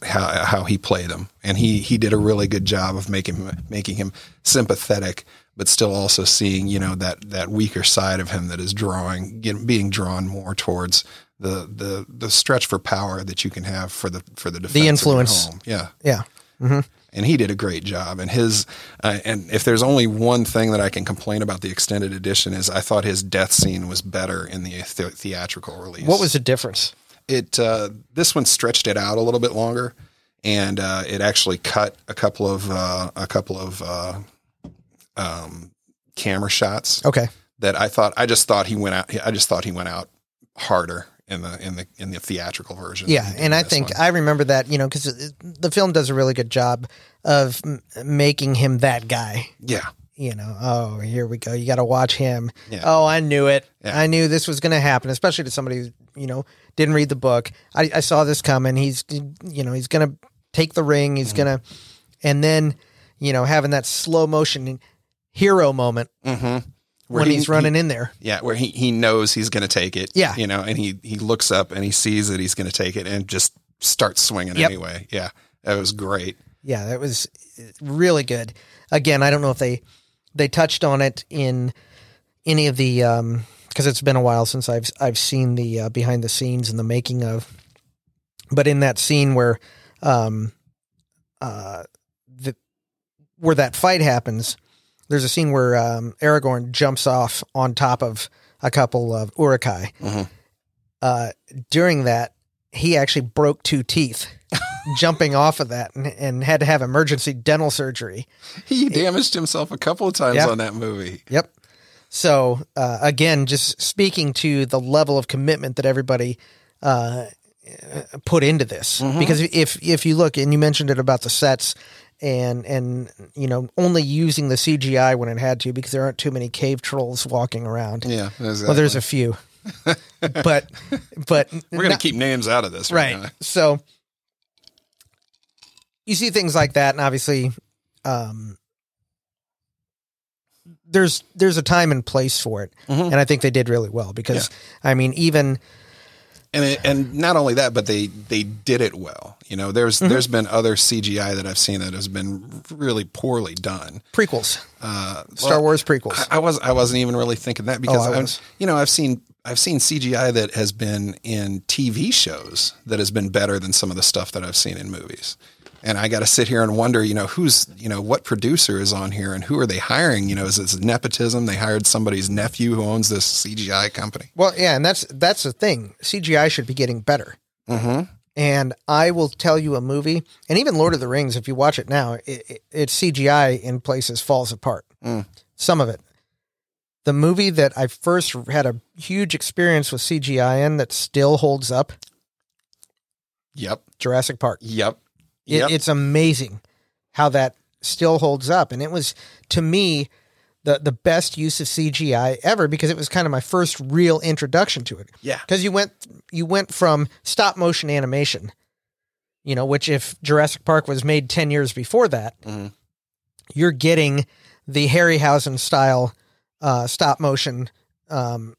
S2: how how he played him, and he he did a really good job of making him making him sympathetic, but still also seeing you know that that weaker side of him that is drawing get, being drawn more towards the the the stretch for power that you can have for the for the defense the
S1: influence.
S2: home. Yeah,
S1: Yeah.
S2: and he did a great job. And his uh, and if there's only one thing that I can complain about the extended edition is I thought his death scene was better in the the- theatrical release.
S1: What was the difference?
S2: It? Uh, this one stretched it out a little bit longer, and uh, it actually cut a couple of uh, a couple of uh, um, camera shots
S1: Okay.
S2: that I thought I just thought he went out. I just thought he went out harder in the in the in the theatrical version.
S1: Yeah, and I think
S2: one.
S1: I remember that you know because the film does a really good job of m- making him that guy.
S2: yeah,
S1: You know, oh here we go. You got to watch him.
S2: Yeah.
S1: Oh, I knew it.
S2: Yeah.
S1: I knew this was going to happen, especially to somebody who you know didn't read the book. I, I saw this coming. He's you know he's going to take the ring. He's
S2: Mm-hmm.
S1: going to, and then you know having that slow motion hero moment
S2: mm-hmm.
S1: when he's running in there.
S2: yeah, where he he knows he's going to take it.
S1: Yeah.
S2: you know, and he he looks up and he sees that he's going to take it and just starts swinging
S1: Yep.
S2: anyway. Yeah, that was great.
S1: Yeah, that was really good. Again, I don't know if they they touched on it in any of the because it's been a while since I've I've seen the uh, behind the scenes and the making of. But in that scene where, um, uh, the where that fight happens, there's a scene where um, Aragorn jumps off on top of a couple of Uruk-hai.
S2: Mhm.
S1: Uh, during that, he actually broke two teeth jumping off of that and, and had to have emergency dental surgery.
S2: He damaged himself a couple of times
S1: Yeah.
S2: on that movie.
S1: Yep. So uh, again, just speaking to the level of commitment that everybody uh, put into this, because if if you look and you mentioned it about the sets and and you know only using the CGI when it had to because there aren't too many cave trolls walking around.
S2: Yeah, exactly.
S1: Well, there's a few, but but
S2: We're going to keep names out of this, right?
S1: right. So you see things like that, and obviously, um, there's there's a time and place for it,
S2: Mhm.
S1: and I think they did really well because I mean, even
S2: and it, and not only that, but they they did it well. You know, there's
S1: Mm-hmm.
S2: there's been other CGI that I've seen that has been really poorly done.
S1: prequels,
S2: Uh,
S1: Star
S2: well,
S1: Wars prequels.
S2: I, I was I wasn't even really thinking that because
S1: Oh, I was.
S2: you know I've seen I've seen CGI that has been in TV shows that has been better than some of the stuff that I've seen in movies. And I got to sit here and wonder, you know, who's, you know, what producer is on here and who are they hiring? You know, is this nepotism? They hired somebody's nephew who owns this CGI company.
S1: well, yeah, and that's that's the thing. CGI should be getting better.
S2: Mm-hmm.
S1: And I will tell you a movie, and even Lord of the Rings, if you watch it now, it, it, it's CGI in places falls apart.
S2: Mm.
S1: Some of it. The movie that I first had a huge experience with CGI in that still holds up,
S2: Yep.
S1: Jurassic Park.
S2: Yep.
S1: It,
S2: Yep.
S1: It's amazing how that still holds up, and it was to me the the best use of CGI ever because it was kind of my first real introduction to it.
S2: Yeah.
S1: because you went you went from stop motion animation, you know, which if Jurassic Park was made ten years before that,
S2: Mhm.
S1: you're getting the Harryhausen style uh, stop motion. Um,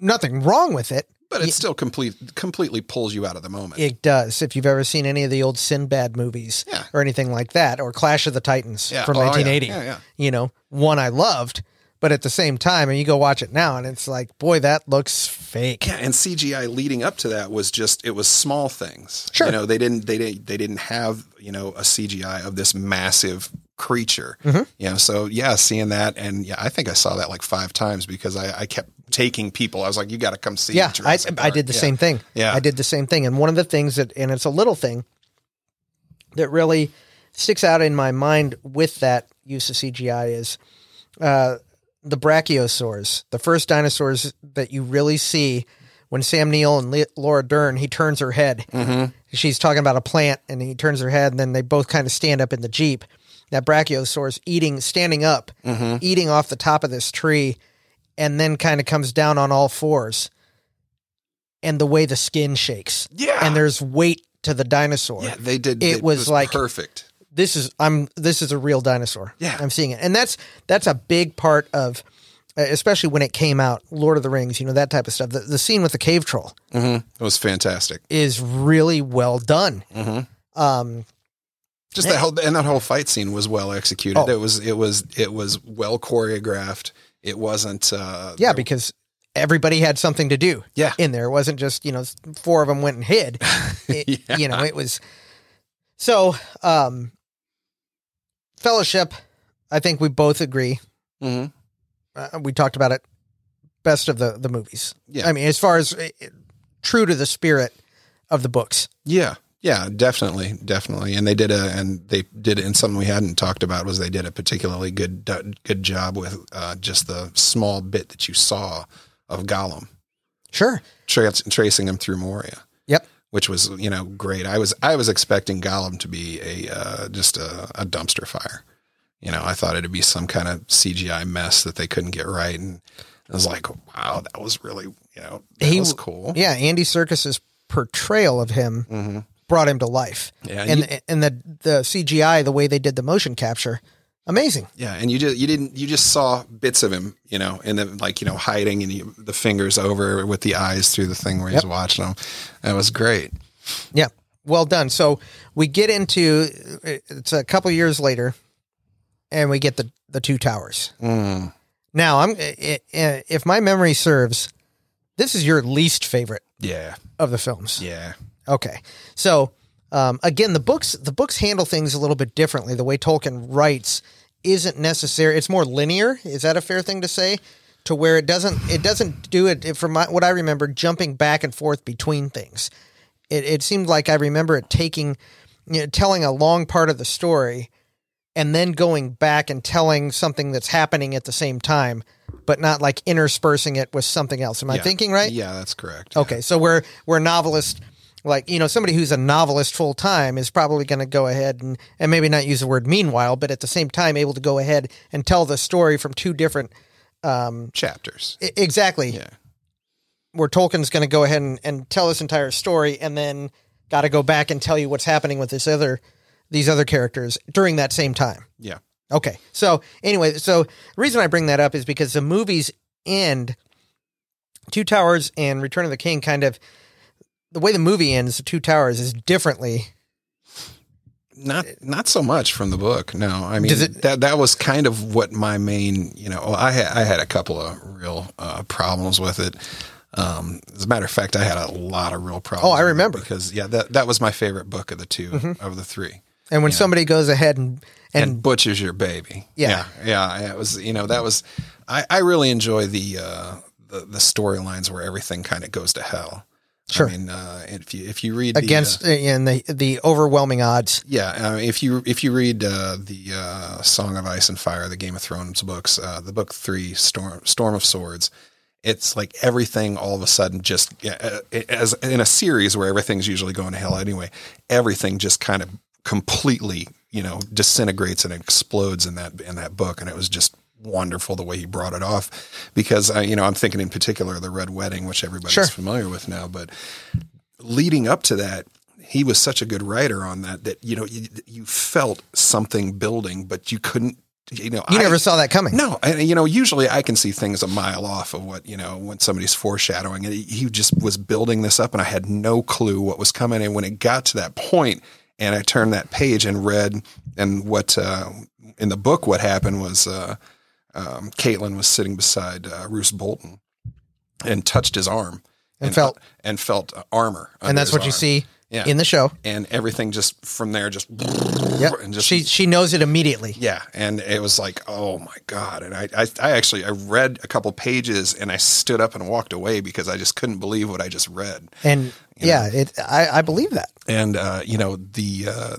S1: nothing wrong with it.
S2: But it still complete completely pulls you out of the moment.
S1: It does. If you've ever seen any of the old Sinbad movies
S2: Yeah.
S1: or anything like that, or Clash of the Titans
S2: Yeah.
S1: from
S2: Oh, yeah.
S1: 1980,
S2: Yeah, yeah.
S1: you know, one I loved, but at the same time, and you go watch it now, and it's like, boy, that looks fake.
S2: Yeah, and CGI leading up to that was just it was small things.
S1: Sure.
S2: You know, they didn't they didn't they didn't have, you know, a CGI of this massive creature.
S1: Mhm.
S2: You know, so yeah, seeing that and yeah, I think I saw that like five times because I, I kept taking people. I was like, you gotta come see
S1: Yeah, I, I did the
S2: Yeah.
S1: same thing.
S2: Yeah.
S1: I did the same thing. And one of the things that, and it's a little thing that really sticks out in my mind with that use of CGI is uh, the brachiosaurs, the first dinosaurs that you really see when Sam Neill and Le- Laura Dern, he turns her head.
S2: Mhm.
S1: She's talking about a plant and he turns her head and then they both kind of stand up in the Jeep. That brachiosaurus eating, standing up,
S2: Mhm.
S1: eating off the top of this tree and then kind of comes down on all fours. And the way the skin shakes
S2: Yeah.
S1: and there's weight to the dinosaur.
S2: yeah, they did
S1: It was like-
S2: perfect.
S1: This is I'm this is a real dinosaur.
S2: Yeah.
S1: I'm seeing it. And that's that's a big part of uh, especially when it came out, Lord of the Rings, you know, that type of stuff. The, the scene with the cave troll
S2: hmm It was fantastic.
S1: is really well done.
S2: hmm
S1: Um,
S2: Just that whole and that whole fight scene was well executed.
S1: Oh.
S2: It was it was it was well choreographed. It wasn't uh
S1: yeah, because everybody had something to do.
S2: Yeah.
S1: in there. It wasn't just you know four of them went and hid. It-
S2: Yeah.
S1: You know, it was so. Um, Fellowship, I think we both agree.
S2: Mhm.
S1: Uh, we talked about it. Best of the the movies.
S2: Yeah.
S1: I mean, as far as uh, true to the spirit of the books.
S2: Yeah, yeah, definitely, definitely. And they did a, and they did in something we hadn't talked about was they did a particularly good, good job with uh, just the small bit that you saw of Gollum.
S1: Sure.
S2: tra- tracing him through Moria.
S1: Yep.
S2: which was you know great. I was I was expecting Gollum to be a uh, just a, a dumpster fire. You know, I thought it'd be some kind of CGI mess that they couldn't get right, and I was like, wow, that was really you know that
S1: He-
S2: was cool.
S1: Yeah, Andy Serkis's portrayal of him
S2: hmm
S1: brought him to life.
S2: Yeah,
S1: and
S2: you-
S1: and the the CGI, the way they did the motion capture, amazing.
S2: Yeah, and you just you didn't you just saw bits of him, you know, and then like you know hiding and you, the fingers over with the eyes through the thing where he's
S1: Yep.
S2: watching them. That was great.
S1: Yeah, well done. So we get into it's a couple years later, and we get the the two towers.
S2: Mm.
S1: Now I'm if my memory serves, this is your least favorite
S2: Yeah,
S1: of the films.
S2: yeah,
S1: Okay, so um, again, the books the books handle things a little bit differently. The way Tolkien writes isn't necessary. It's more linear. Is that a fair thing to say? To where it doesn't it doesn't do it from my, what I remember jumping back and forth between things. It it seemed like I remember it taking you know, telling a long part of the story and then going back and telling something that's happening at the same time, but not like interspersing it with something else. Am I thinking right?
S2: Yeah, that's correct.
S1: Okay, so we're we're novelist, like you know, somebody who's a novelist full time is probably going to go ahead and and maybe not use the word meanwhile, but at the same time able to go ahead and tell the story from two different. Um,
S2: Chapters.
S1: e- exactly,
S2: Yeah,
S1: where Tolkien's going to go ahead and, and tell this entire story, and then got to go back and tell you what's happening with this other these other characters during that same time.
S2: yeah,
S1: Okay. So anyway, so the reason I bring that up is because the movies end Two Towers and Return of the King kind of the way the movie ends, the Two Towers is differently.
S2: not not so much from the book. No, I mean
S1: it-
S2: that that was kind of what my main. You know, I had I had a couple of real uh, problems with it. Um, as a matter of fact, I had a lot of real problems.
S1: Oh, I remember.
S2: because yeah, that that was my favorite book of the 2
S1: Mm-hmm.
S2: of the three.
S1: And when somebody goes ahead and
S2: and,
S1: and,
S2: butchers your baby.
S1: Yeah.
S2: yeah, yeah. It was you know that was I I really enjoy the uh, the the storylines where everything kind of goes to hell.
S1: Sure.
S2: I mean, uh, if you if you read the, uh,
S1: against in the the overwhelming odds.
S2: yeah, uh, if you if you read uh, the uh, Song of Ice and Fire, the Game of Thrones books, uh, the book three, Storm Storm of Swords, it's like everything all of a sudden just uh, as in a series where everything's usually going to hell anyway. Everything just kind of completely you know disintegrates and explodes in that in that book, and it was just wonderful the way he brought it off because uh, you know I'm thinking in particular of the Red Wedding, which everybody's
S1: Sure.
S2: familiar with now, but leading up to that, he was such a good writer on that that you know you, you felt something building, but you couldn't. You know,
S1: You
S2: I-
S1: never saw that coming.
S2: no, and you know, usually I can see things a mile off of what you know when somebody's foreshadowing, and he- he just was building this up, and I had no clue what was coming. And when it got to that point, and I turned that page and read, and what uh, in the book, what happened was uh, um, Catelyn was sitting beside uh, Roose Bolton and touched his arm
S1: And felt-
S2: and felt uh, armor,
S1: and that's what you see
S2: Yeah.
S1: in the show.
S2: and everything just from there just
S1: Yep.
S2: and just
S1: she she knows it immediately.
S2: yeah, and it was like, oh my god! And I, I, I actually, I read a couple pages, and I stood up and walked away because I just couldn't believe what I just read.
S1: And yeah, it I, I believe that.
S2: And uh, you know, the uh,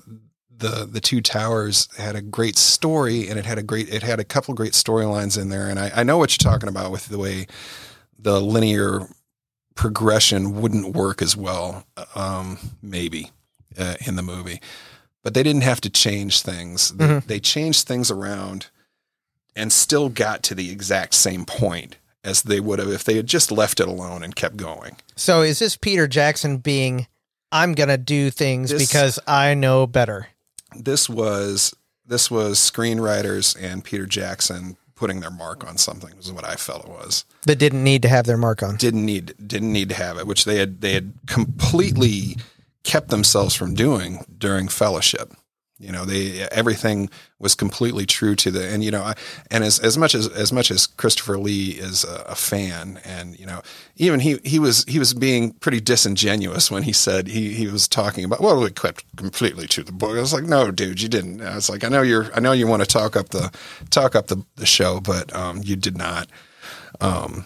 S2: the the two towers had a great story, and it had a great, it had a couple great storylines in there. And I, I know what you're talking about with the way the linear progression wouldn't work as well, um, maybe uh, in the movie, but they didn't have to change things. They,
S1: Mhm.
S2: they changed things around, and still got to the exact same point as they would have if they had just left it alone and kept going.
S1: So is this Peter Jackson being I'm going to do things
S2: This-
S1: because I know better.
S2: This was this was screenwriters and Peter Jackson putting their mark on something was what I felt it was.
S1: That didn't need to have their mark on.
S2: Didn't need didn't need to have it, which they had they had completely kept themselves from doing during fellowship. You know, they everything was completely true to the and you know, I, and as as much as as much as Christopher Lee is a, a fan, and you know, even he he was he was being pretty disingenuous when he said he he was talking about well, we kept completely to the book. I was like, no, dude, you didn't. I was like, I know you're I know you want to talk up the talk up the the show, but um, you did not. Um,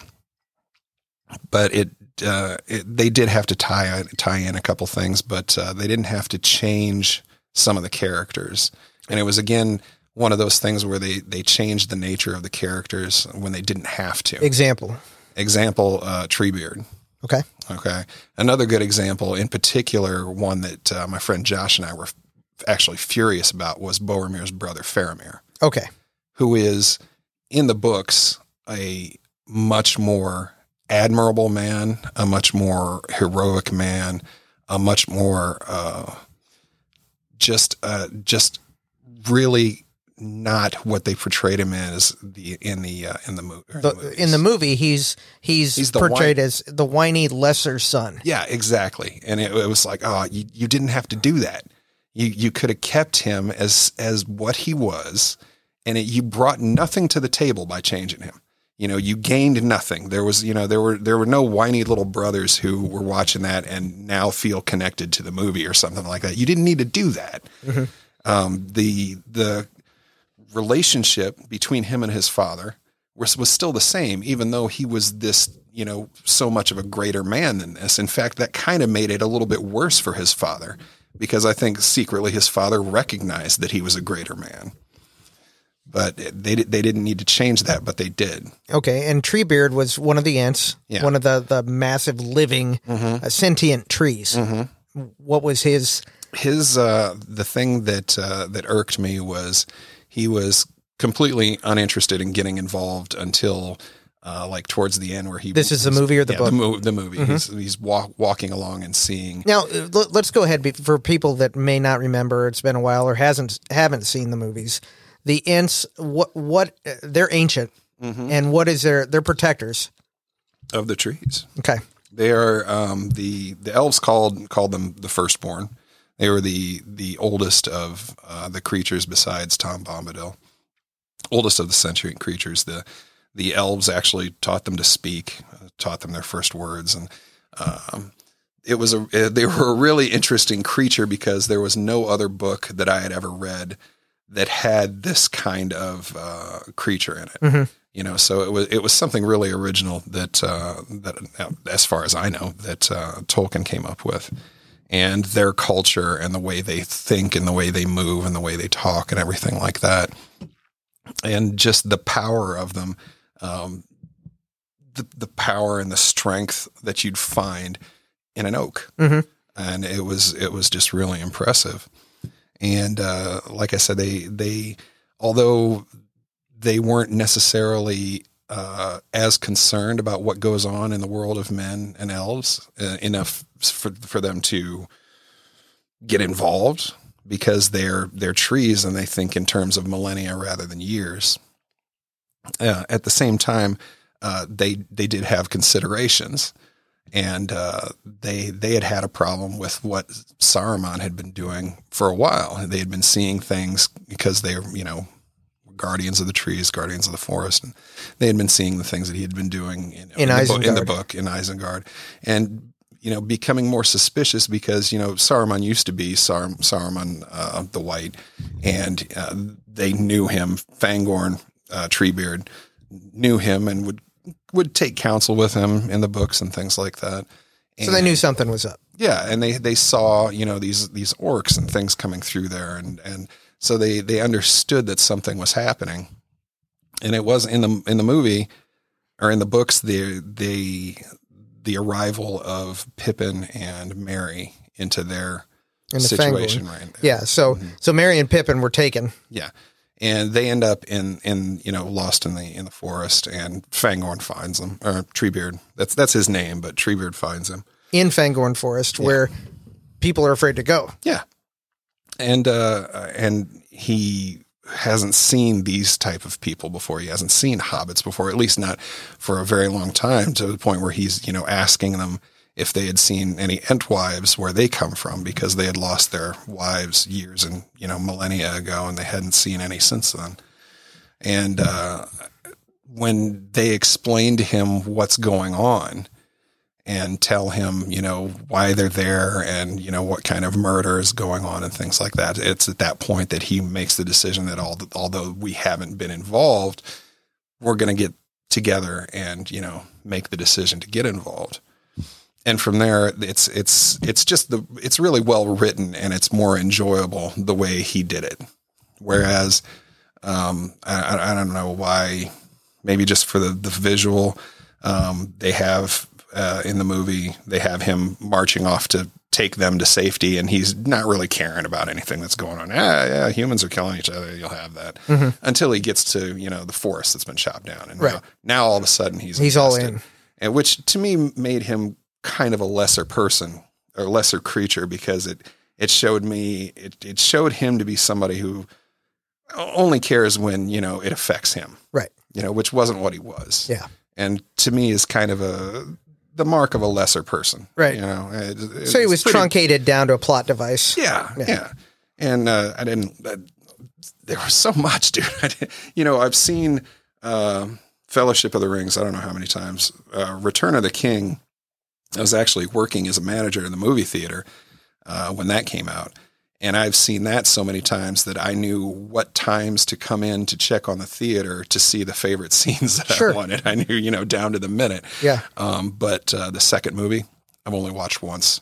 S2: but it, uh, it they did have to tie tie in a couple things, but uh, they didn't have to change some of the characters. And it was again one of those things where they they changed the nature of the characters when they didn't have to.
S1: Example.
S2: Example: uh, Treebeard.
S1: Okay.
S2: Okay. Another good example, in particular, one that uh, my friend Josh and I were f- actually furious about was Boromir's brother Faramir,
S1: Okay.
S2: who is in the books a much more admirable man, a much more heroic man, a much more uh, just uh, just really not what they portrayed him as the in the uh, in the, mo- or
S1: in the movie, he's he's,
S2: He's
S1: portrayed as the whiny lesser son.
S2: Yeah, exactly. And it, it was like, oh, you, you didn't have to do that. You you could have kept him as as what he was, and it, you brought nothing to the table by changing him. You know, you gained nothing. There was, you know, there were there were no whiny little brothers who were watching that and now feel connected to the movie or something like that. You didn't need to do that. Um, the the relationship between him and his father was, was still the same, even though he was this, you know, so much of a greater man than this. In fact, that kind of made it a little bit worse for his father because I think secretly his father recognized that he was a greater man. But they they didn't need to change that, but they did.
S1: Okay, and Treebeard was one of the Ents,
S2: Yeah.
S1: one of the the massive living uh, sentient trees. What was his?
S2: his uh, the thing that uh, that irked me was he was completely uninterested in getting involved until uh, like towards the end where he
S1: This is the movie or the
S2: yeah,
S1: book?
S2: the, mo- the movie he's, he's walk, walking along and seeing
S1: Now uh, l- let's go ahead for people that may not remember. It's been a while or hasn't haven't seen the movies. The Ents, what what they're ancient, and what is their their protectors?
S2: of the trees.
S1: Okay,
S2: they are um, the the elves called called them the firstborn. They were the the oldest of uh, the creatures besides Tom Bombadil. Oldest of the sentient creatures. The the elves actually taught them to speak uh, taught them their first words. And um, it was a they were a really interesting creature because there was no other book that I had ever read that had this kind of uh, creature in it. You know, so it was it was something really original that uh, that uh, as far as I know that uh, Tolkien came up with, and their culture and the way they think and the way they move and the way they talk and everything like that, and just the power of them. Um, the, the power and the strength that you'd find in an oak.
S1: Mhm.
S2: And it was it was just really impressive. And uh, like I said, they they although they weren't necessarily uh, as concerned about what goes on in the world of men and elves uh, enough for for them to get involved because they're they're trees and they think in terms of millennia rather than years. Uh, at the same time, uh, they they did have considerations, and uh, they they had had a problem with what Saruman had been doing for a while. They had been seeing things because they were you know guardians of the trees, guardians of the forest, and they had been seeing the things that he had been doing in,
S1: In
S2: the, book, in the
S1: Isengard.
S2: book in Isengard, and you know becoming more suspicious because you know Saruman used to be Sar- Saruman uh, the White, and uh, they knew him. Fangorn uh, Treebeard knew him and would would take counsel with him in the books and things like that.
S1: so they knew something was up.
S2: yeah, and they they saw you know these these orcs and things coming through there, and and so they they understood that something was happening, and it was in the in the movie or in the books the the the arrival of Pippin and Merry into their
S1: In the
S2: situation right there.
S1: Yeah. So mm-hmm. so Merry and Pippin were taken.
S2: Yeah. And they end up in, in you know lost in the in the forest, and Fangorn finds them, or Treebeard. That's that's his name, but Treebeard finds him.
S1: in Fangorn Forest, where people are afraid to go.
S2: Yeah, and uh, and he hasn't seen these type of people before. He hasn't seen hobbits before, at least not for a very long time. To the point where he's you know asking them if they had seen any Entwives where they come from because they had lost their wives years and you know millennia ago, and they hadn't seen any since then. And uh, when they explain to him what's going on and tell him, you know, why they're there and, you know, what kind of murder is going on and things like that. It's at that point that he makes the decision that all, although we haven't been involved, we're going to get together and, you know, make the decision to get involved. And from there, it's, it's, it's just the, it's really well written and it's more enjoyable the way he did it. Whereas, um, I, I- don't know why, maybe just for the, the visual, um, they have uh, in the movie they have him marching off to take them to safety, and he's not really caring about anything that's going on. Yeah, yeah, humans are killing each other. You'll have that until he gets to you know the forest that's been chopped down, and
S1: Right.
S2: now, now all of a sudden he's
S1: He's all in.
S2: and which to me made him kind of a lesser person or lesser creature because it it showed me it, it showed him to be somebody who only cares when you know it affects him
S1: Right.
S2: you know which wasn't what he was
S1: Yeah.
S2: and to me is kind of a the mark of a lesser person
S1: Right.
S2: you know It- it-
S1: So he was
S2: pretty-
S1: truncated down to a plot device.
S2: yeah,
S1: Yeah.
S2: yeah. And uh, I didn't. Uh, there was so much, dude. You know, I've seen uh, Fellowship of the Rings. I don't know how many times. Uh, Return of the King. I was actually working as a manager in the movie theater uh, when that came out, and I've seen that so many times that I knew what times to come in to check on the theater to see the favorite scenes that
S1: Sure.
S2: I wanted. I knew, you know, down to the minute.
S1: Yeah.
S2: Um, but uh, the second movie, I've only watched once.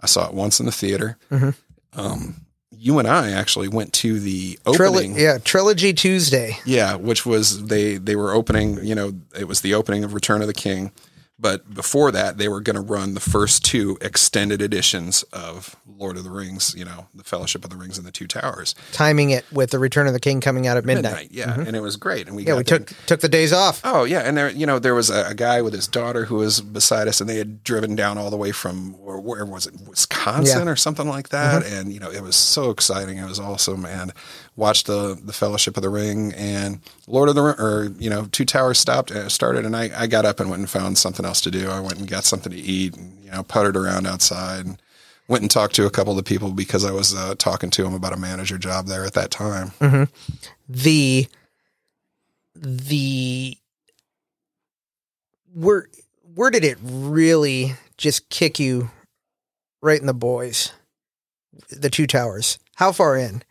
S2: I saw it once in the theater.
S1: Mhm.
S2: Um, you and I actually went to the opening.
S1: yeah, Trilogy Tuesday.
S2: Yeah, which was they they were opening. You know, it was the opening of Return of the King. But before that, they were going to run the first two extended editions of Lord of the Rings. You know, the Fellowship of the Rings and the Two Towers.
S1: timing it with the Return of the King coming out at midnight.
S2: yeah, mm-hmm. and it was great. And we
S1: Yeah,
S2: got
S1: we took took the days off.
S2: Oh yeah, and there, you know, there was a, a guy with his daughter who was beside us, and they had driven down all the way from where, where was it, Wisconsin
S1: Yeah.
S2: or something like that. Mm-hmm. And you know, it was so exciting. It was awesome, and watched the the Fellowship of the Ring and Lord of the Ring, or you know, Two Towers stopped uh, started, and I, I got up and went and found something else to do. I went and got something to eat, and you know, puttered around outside. And, Went and talked to a couple of the people because I was uh, talking to them about a manager job there at that time.
S1: The the where where did it really just kick you right in the boys? The two towers. How far in?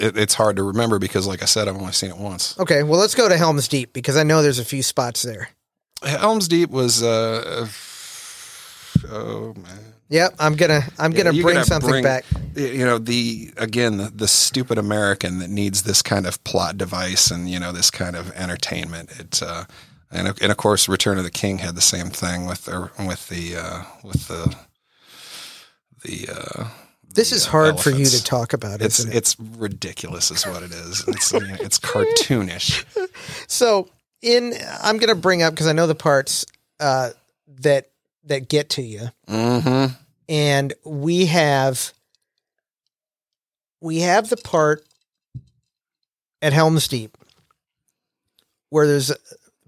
S2: It, it's hard to remember because, like I said, I've only seen it once.
S1: Okay, well let's go to Helm's Deep because I know there's a few spots there.
S2: Helm's Deep was uh oh man.
S1: Yep, I'm gonna I'm
S2: Yeah,
S1: gonna bring
S2: gotta
S1: something
S2: bring-
S1: back.
S2: You know, the again the, the stupid American that needs this kind of plot device and you know this kind of entertainment. It uh and of- and of course Return of the King had the same thing with the with the uh with the the uh
S1: This is
S2: uh,
S1: hard for you to talk about,
S2: It's
S1: it?
S2: it's ridiculous is what it is. It's you know, it's cartoonish.
S1: So in I'm gonna bring up because I know the parts uh, that that get to you,
S2: Mhm.
S1: and we have we have the part at Helm's Deep where there's a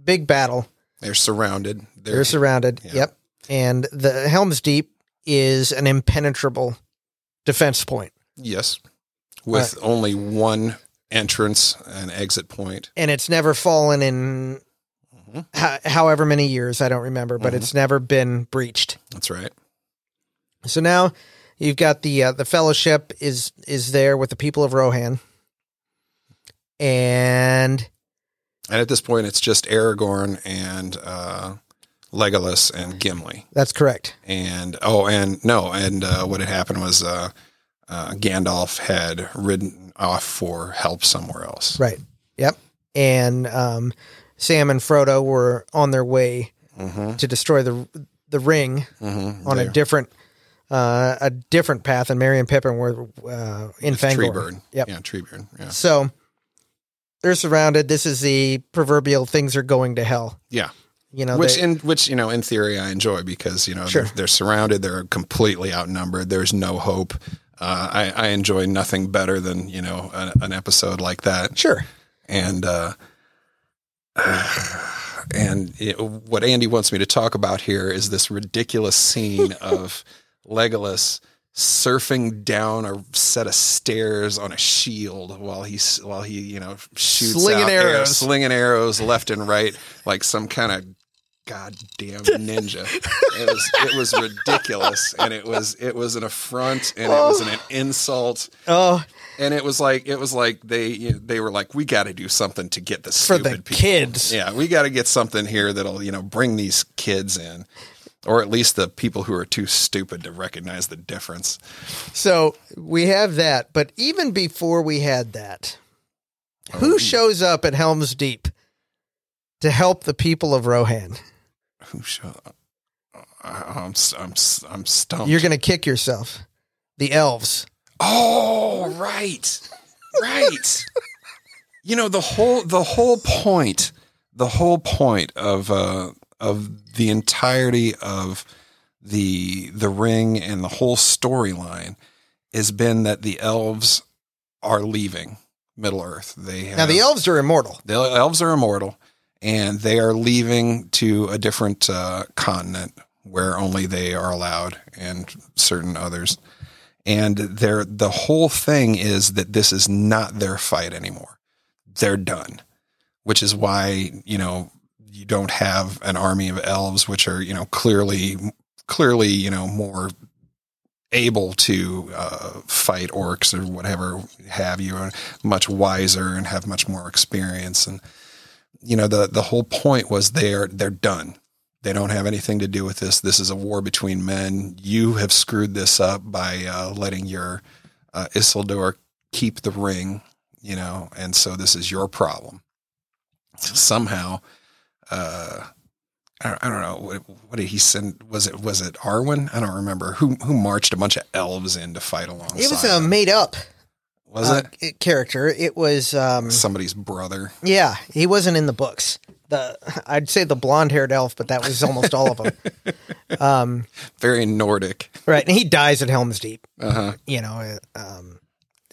S1: big battle.
S2: They're surrounded. They're,
S1: They're surrounded.
S2: yeah.
S1: Yep, and the Helm's Deep is an impenetrable defense point,
S2: Yes. With only one entrance and exit point.
S1: and it's never fallen in.
S2: Mhm.
S1: ho- However many years, I don't remember, but
S2: Mhm.
S1: it's never been breached.
S2: That's right.
S1: So now you've got the uh, the fellowship is is there with the people of Rohan, and
S2: And at this point, it's just Aragorn and uh, Legolas and Gimli.
S1: that's correct.
S2: And oh, and no, and uh, what had happened was uh, uh, Gandalf had ridden off for help somewhere else.
S1: Right. Yep. And um, Sam and Frodo were on their way
S2: Mm-hmm.
S1: to destroy the the ring
S2: Mm-hmm.
S1: on a different uh, a different path, and Merry and Pippin were uh, in Fangorn.
S2: Treebeard.
S1: Yep.
S2: Yeah, Treebeard. Yeah.
S1: So they're surrounded. This is the proverbial things are going to hell.
S2: Yeah.
S1: You know,
S2: which
S1: they-
S2: in which you know in theory I enjoy because you know
S1: Sure.
S2: they're, they're surrounded, they're completely outnumbered. There's no hope. Uh, I, I enjoy nothing better than you know a, an episode like that.
S1: sure.
S2: And uh, and it, what Andy wants me to talk about here is this ridiculous scene of Legolas surfing down a set of stairs on a shield while he's while he you know shoots
S1: Slinging
S2: arrows,
S1: arrows.
S2: slinging arrows left and right like some kind of goddamn ninja. it was it was ridiculous and it was it was an affront and it was an oh. insult
S1: Oh,
S2: and it was like it was like they you know, they were like we got to do something to get the
S1: for
S2: stupid
S1: the
S2: people.
S1: kids.
S2: Yeah, we got to get something here that'll you know bring these kids in, or at least the people who are too stupid to recognize the difference.
S1: So we have that, but even before we had that, who
S2: Oh. Hmm.
S1: shows up at Helm's Deep to help the people of Rohan?
S2: Who shall? I, I'm s- I'm I'm stumped.
S1: You're gonna kick yourself. The elves.
S2: Oh, right. Right. you know, the whole the whole point the whole point of uh of the entirety of the the ring and the whole storyline has been that the elves are leaving Middle Earth. They have,
S1: Now the elves are immortal.
S2: the elves are immortal and they are leaving to a different uh, continent where only they are allowed and certain others. And they're, the whole thing is that this is not their fight anymore. They're done which is why you know you don't have an army of elves which are you know clearly clearly you know more able to uh, fight orcs or whatever have you much wiser and have much more experience and you know the the whole point was they're they're done they don't have anything to do with this this is a war between men you have screwed this up by uh, letting your uh, Isildur keep the ring you know and so this is your problem somehow uh I I don't know what, what did he send. Was it was it Arwen? I don't remember who who marched a bunch of elves in to fight alongside.
S1: It was a made up
S2: was
S1: uh,
S2: it
S1: character. It was um
S2: somebody's brother?
S1: yeah, he wasn't in the books. The I'd say the blonde haired elf, but that was almost all of them. Um,
S2: Very Nordic.
S1: right, and he dies at Helm's Deep.
S2: Uh huh.
S1: You know, uh, um,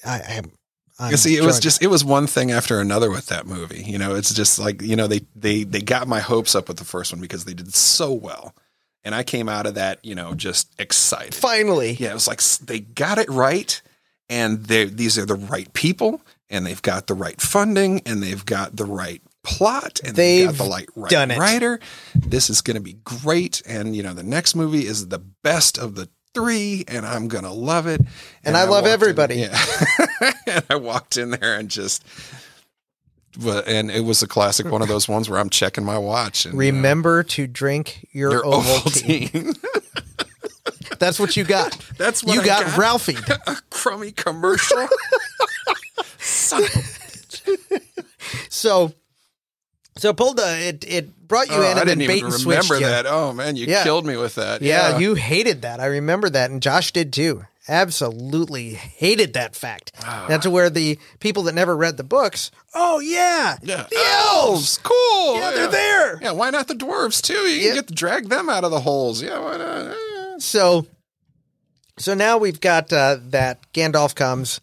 S1: I, I.
S2: You see, it was just it was one thing after another with that movie. You know, it's just like you know they they they got my hopes up with the first one because they did so well, and I came out of that you know just excited.
S1: finally.
S2: Yeah, it was like they got it right, and these are the right people, and they've got the right funding, and they've got the right plot, and they've,
S1: They've
S2: got the right, right
S1: done it.
S2: writer. This is going to be great, and you know the next movie is the best of the three, and I'm gonna love it.
S1: And I love
S2: walked in-
S1: everybody.
S2: yeah, and I walked in there and just. But, and it was a classic one of those ones where I'm checking my watch and uh,
S1: Remember to drink your,
S2: your
S1: Ovaltine.
S2: Ovaltine.
S1: That's what you got.
S2: That's what
S1: you
S2: I
S1: got,
S2: got.
S1: Ralphie.
S2: a crummy commercial. Son of a-
S1: So, so Pulda, it it brought you
S2: Oh,
S1: in and
S2: I
S1: then
S2: didn't
S1: bait
S2: even remember
S1: you.
S2: that. Oh man, you
S1: Yeah.
S2: killed me with that.
S1: Yeah, you hated that. I remember that, and Josh did too. Absolutely hated that fact. Ah. That's where the people that never read the books. Oh yeah,
S2: yeah.
S1: the ah, elves.
S2: cool.
S1: Yeah, they're there.
S2: Yeah, why not the dwarves too? You
S1: Yeah.
S2: can get to drag them out of the holes. Yeah, why not?
S1: So, so now we've got uh, that Gandalf comes,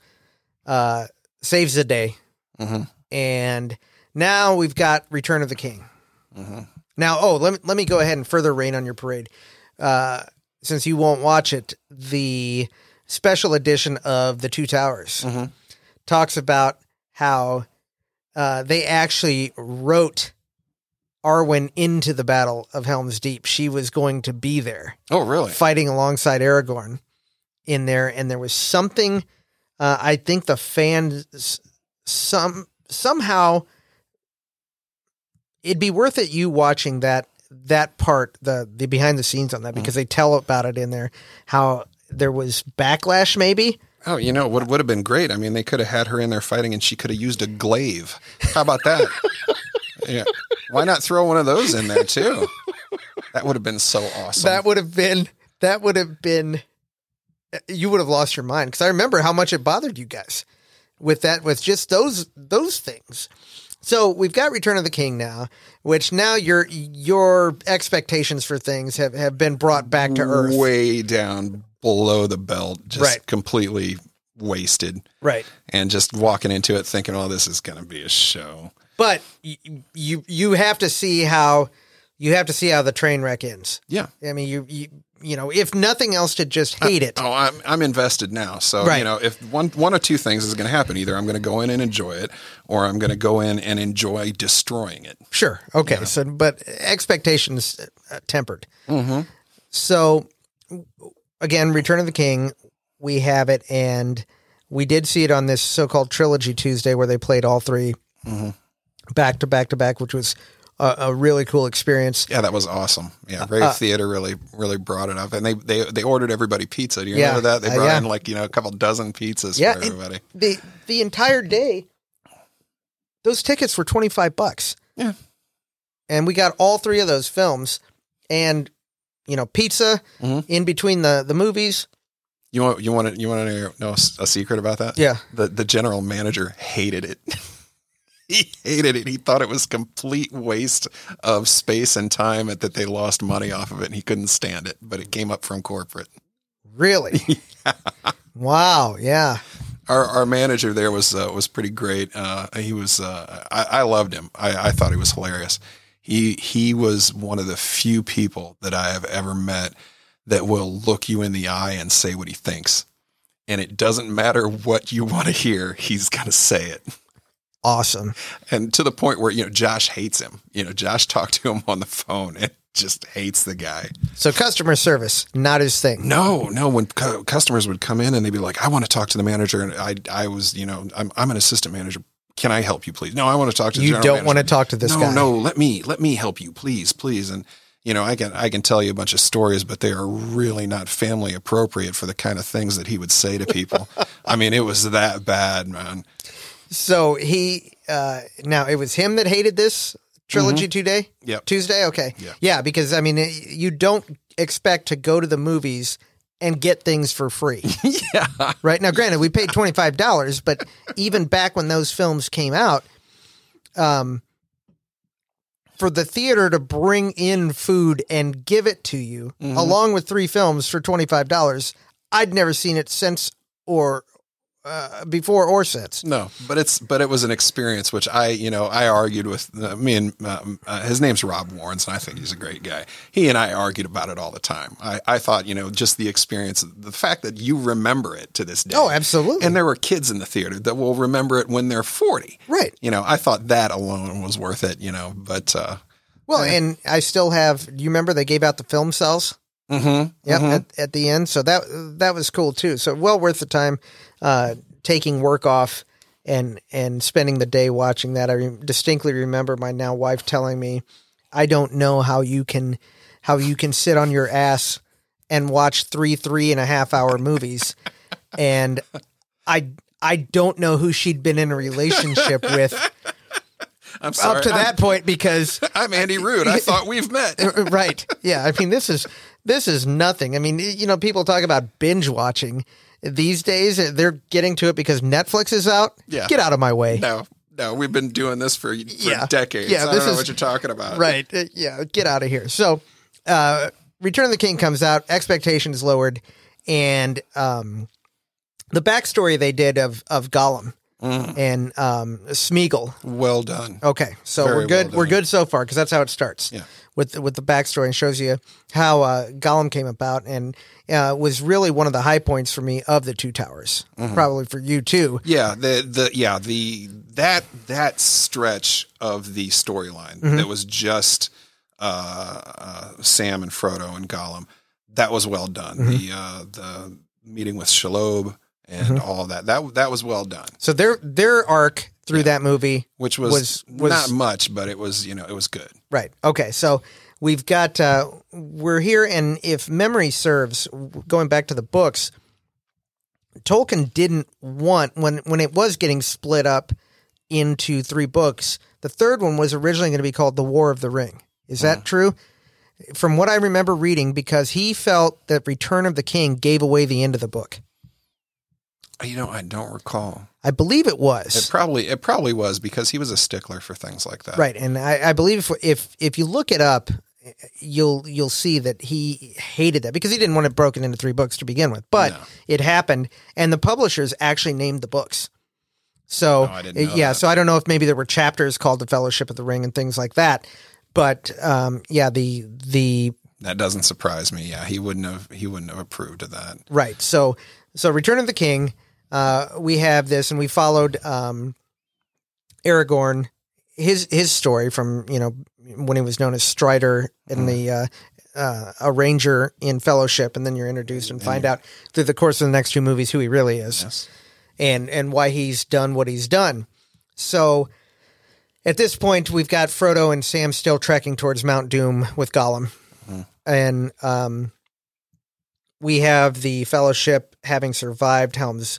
S1: uh, saves the day,
S2: Mhm.
S1: and now we've got Return of the King. Now, oh, let me, let me go ahead and further rain on your parade. Uh, since you won't watch it, the special edition of the Two Towers
S2: Mhm.
S1: talks about how uh, they actually wrote Arwen into the Battle of Helm's Deep. She was going to be there
S2: Oh, really?
S1: fighting alongside Aragorn in there, and there was something. Uh, I think the fans some somehow it'd be worth it you watching that that part the the behind the scenes on that because they tell about it in there how there was backlash maybe
S2: Oh, you know what would have been great? I mean, they could have had her in there fighting, and she could have used a glaive. How about that? yeah. Why not throw one of those in there too? That would have been so awesome.
S1: that would have been that would have been eh, you would have lost your mind because I remember how much it bothered you guys with that with just those those things. So we've got Return of the King now, which now your your expectations for things have, have been brought back to earth.
S2: way down below the belt, just
S1: Right.
S2: completely wasted,
S1: Right.
S2: and just walking into it thinking, "Oh, this is going to be a show."
S1: But you, you you have to see how you have to see how the train wreck ends.
S2: Yeah.
S1: I mean you you you know, if nothing else to just hate it.
S2: Oh, I'm I'm invested now. So
S1: Right.
S2: you know, if one one or two things is going to happen, either I'm going to go in and enjoy it, or I'm going to go in and enjoy destroying it.
S1: Sure. Okay. So, but expectations uh, tempered.
S2: Mm-hmm.
S1: So, again, Return of the King, we have it, and we did see it on this so-called trilogy Tuesday where they played all 3
S2: Mhm.
S1: Back to back to back, which was a, a really cool experience.
S2: Yeah, that was awesome. Yeah, Rave
S1: Uh,
S2: Theater really really brought it up, and they they they ordered everybody pizza. Do you
S1: Yeah,
S2: remember that? They
S1: uh,
S2: brought
S1: yeah.
S2: in like you know a couple dozen pizzas
S1: Yeah,
S2: for everybody.
S1: the The entire day, those tickets were twenty five bucks.
S2: Yeah.
S1: and we got all three of those films and you know pizza
S2: Mhm.
S1: in between the the movies.
S2: You want you want to you want to know a secret about that?
S1: Yeah.
S2: The the general manager hated it. he hated it. He thought it was complete waste of space and time, and that they lost money off of it, and he couldn't stand it. But it came up from corporate.
S1: Really? Wow. Yeah.
S2: Our our manager there was uh, was pretty great. Uh, he was uh, I, I loved him. I, I thought he was hilarious. He he was one of the few people that I have ever met that will look you in the eye and say what he thinks. And it doesn't matter what you want to hear, he's going to say it.
S1: Awesome.
S2: And to the point where, you know, Josh hates him. You know, Josh talked to him on the phone and just hates the guy.
S1: So customer service, not his thing.
S2: No, no. When cu- customers would come in and they'd be like, "I want to talk to the manager," and I, I was, you know, I'm, I'm an assistant manager. Can I help you, please? No, I want to talk to. The
S1: You don't
S2: manager.
S1: want to talk to this
S2: no,
S1: guy.
S2: no. Let me, let me help you, please, please. And you know, I can, I can tell you a bunch of stories, but they are really not family appropriate for the kind of things that he would say to people. I mean, it was that bad, man.
S1: So he uh now it was him that hated this trilogy today?
S2: Yep.
S1: Tuesday? Okay.
S2: Yeah.
S1: Yeah, because I mean it- you don't expect to go to the movies and get things for free.
S2: yeah.
S1: right? Now granted, we paid $25, but even back when those films came out, um for the theater to bring in food and give it to you
S2: Mhm.
S1: along with three films for $25, I'd never seen it since or uh, before or since.
S2: No, but it's but it was an experience which I you know I argued with uh, me and um, uh, his name's Rob Warrens and I think he's a great guy. He and I argued about it all the time. I, I thought you know just the experience, the fact that you remember it to this day.
S1: Oh, absolutely.
S2: And there were kids in the theater that will remember it when they're forty.
S1: right.
S2: You know, I thought that alone was worth it. You know, but uh,
S1: Well, and I still have. You remember they gave out the film cells?
S2: mm-hmm,
S1: Yep, at, at the end. So that that was cool too. So well worth the time uh, taking work off and and spending the day watching that. I re- distinctly remember my now wife telling me, "I don't know how you can how you can sit on your ass and watch three three and a half hour movies." and I I don't know who she'd been in a relationship with
S2: I'm sorry.
S1: up to that point because
S2: I'm Andy Rude. I thought we've met.
S1: right. Yeah. I mean, this is this is nothing. I mean, you know, people talk about binge watching these days. They're getting to it because Netflix is out.
S2: Yeah.
S1: Get out of my way.
S2: No, no, we've been doing this for, for
S1: Yeah.
S2: decades.
S1: Yeah,
S2: I
S1: this
S2: don't know
S1: is-
S2: what you're talking about.
S1: Right. Uh, Yeah. Get out of here. So, uh, Return of the King comes out. Expectations lowered, and um, the backstory they did of of Gollum
S2: Mm,
S1: and um, Smeagol.
S2: well done.
S1: Okay, so
S2: Very
S1: we're good.
S2: well
S1: we're good so far because that's how it starts.
S2: Yeah.
S1: With with the backstory and shows you how uh, Gollum came about and uh, was really one of the high points for me of the Two Towers.
S2: Mm-hmm.
S1: Probably for you too.
S2: Yeah, the the yeah the that that stretch of the storyline
S1: Mm-hmm.
S2: that was just uh, uh, Sam and Frodo and Gollum. That was well done.
S1: Mm-hmm.
S2: The uh, the meeting with Shelob and all of that that that was well done.
S1: So their their arc through that movie,
S2: Which was,
S1: Was- was-
S2: not much, but it was you know it was good.
S1: right? Okay, so we've got uh, we're here, and if memory serves, going back to the books, Tolkien didn't want when when it was getting split up into three books. The third one was originally going to be called The War of the Ring. Is that true? From what I remember reading, because he felt that Return of the King gave away the end of the book.
S2: You know, I don't recall.
S1: I believe it was.
S2: It probably it probably was because he was a stickler for things like that.
S1: right, and I, I believe if, if if you look it up, you'll you'll see that he hated that because he didn't want it broken into three books to begin with. But
S2: No.
S1: it happened, and the publishers actually named the books. So
S2: Oh, I didn't know
S1: yeah,
S2: that.
S1: so I don't know if maybe there were chapters called the Fellowship of the Ring and things like that. But um, yeah, the the
S2: That doesn't surprise me. Yeah, he wouldn't have he wouldn't have approved of that.
S1: Right. So so Return of the King, uh, we have this, and we followed um, Aragorn, his his story from you know when he was known as Strider in the uh, uh, a ranger in Fellowship, and then you're introduced and find out through the course of the next two movies who he really is
S2: Yes.
S1: and and why he's done what he's done. So at this point, we've got Frodo and Sam still trekking towards Mount Doom with Gollum, and um, we have the Fellowship having survived Helm's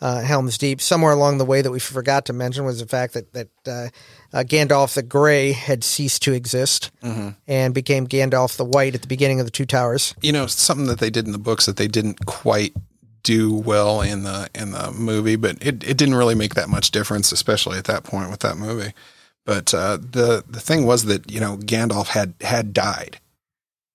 S1: uh, Helm's Deep. Somewhere along the way that we forgot to mention was the fact that that uh, uh, Gandalf the Grey had ceased to exist and became Gandalf the White at the beginning of the Two Towers.
S2: you know something that they did in the books that they didn't quite do well in the in the movie but it, it didn't really make that much difference especially at that point with that movie but uh, the the thing was that you know Gandalf had had died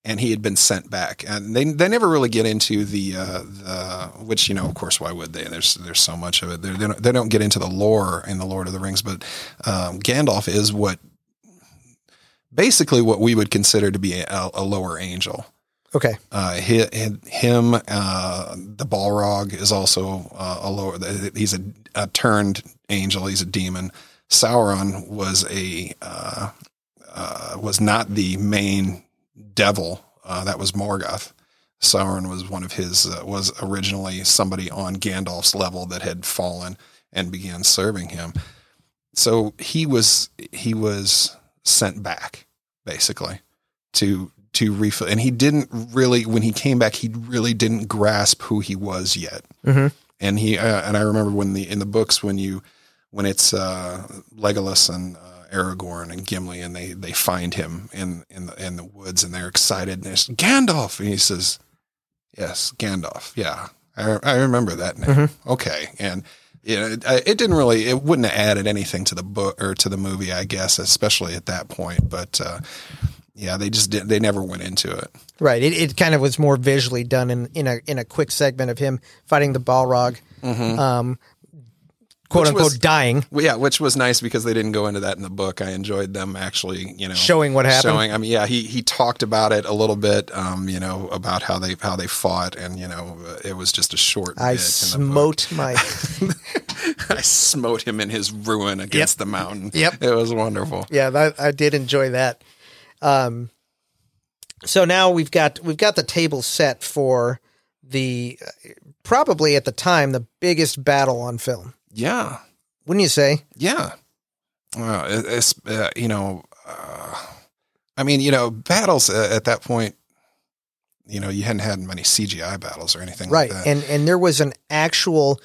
S2: and he had been sent back and they they never really get into the uh, the which you know of course why would they there's there's so much of it They're, they don't they don't get into the lore in the Lord of the Rings but um, Gandalf is what basically what we would consider to be a, a lower angel
S1: Okay.
S2: uh, hi- him, uh, the Balrog is also uh, a lower. He's a, a turned angel. He's a demon. Sauron was a uh, uh, was not the main devil. Uh, that was Morgoth. Sauron was one of his uh, was originally somebody on Gandalf's level that had fallen and began serving him. So he was he was sent back basically to to refill and he didn't really when he came back he really didn't grasp who he was yet
S1: hmm
S2: and he uh, and I remember when the in the books when you when it's uh, Legolas and uh, Aragorn and Gimli and they they find him in in the in the woods and they're excited and Gandalf! And he says yes Gandalf. Yeah I, I remember that name. Okay and you know, it, it didn't really it wouldn't have added anything to the book or to the movie I guess especially at that point but uh, yeah they just did they never went into it.
S1: Right. It, it kind of was more visually done in, in a in a quick segment of him fighting the Balrog, um, quote
S2: Which
S1: unquote
S2: was-
S1: dying.
S2: Yeah, which was nice because they didn't go into that in the book. I enjoyed them actually, you know,
S1: Showing what happened?
S2: Showing, I mean, yeah, he he talked about it a little bit, um, you know, about how they how they fought, and you know, it was just a short.
S1: I
S2: bit in the book.
S1: smote my.
S2: I smote him in his ruin against the mountain.
S1: Yep.
S2: it was wonderful.
S1: yeah, that, I did enjoy that. Um, so now we've got we've got the table set for the probably at the time the biggest battle on film.
S2: Yeah,
S1: Wouldn't you say?
S2: yeah. Well, it, it's uh, you know, uh, I mean, you know, battles uh, at that point. You know, you hadn't had many CGI battles or anything
S1: Right.
S2: like that.
S1: And and there was an actual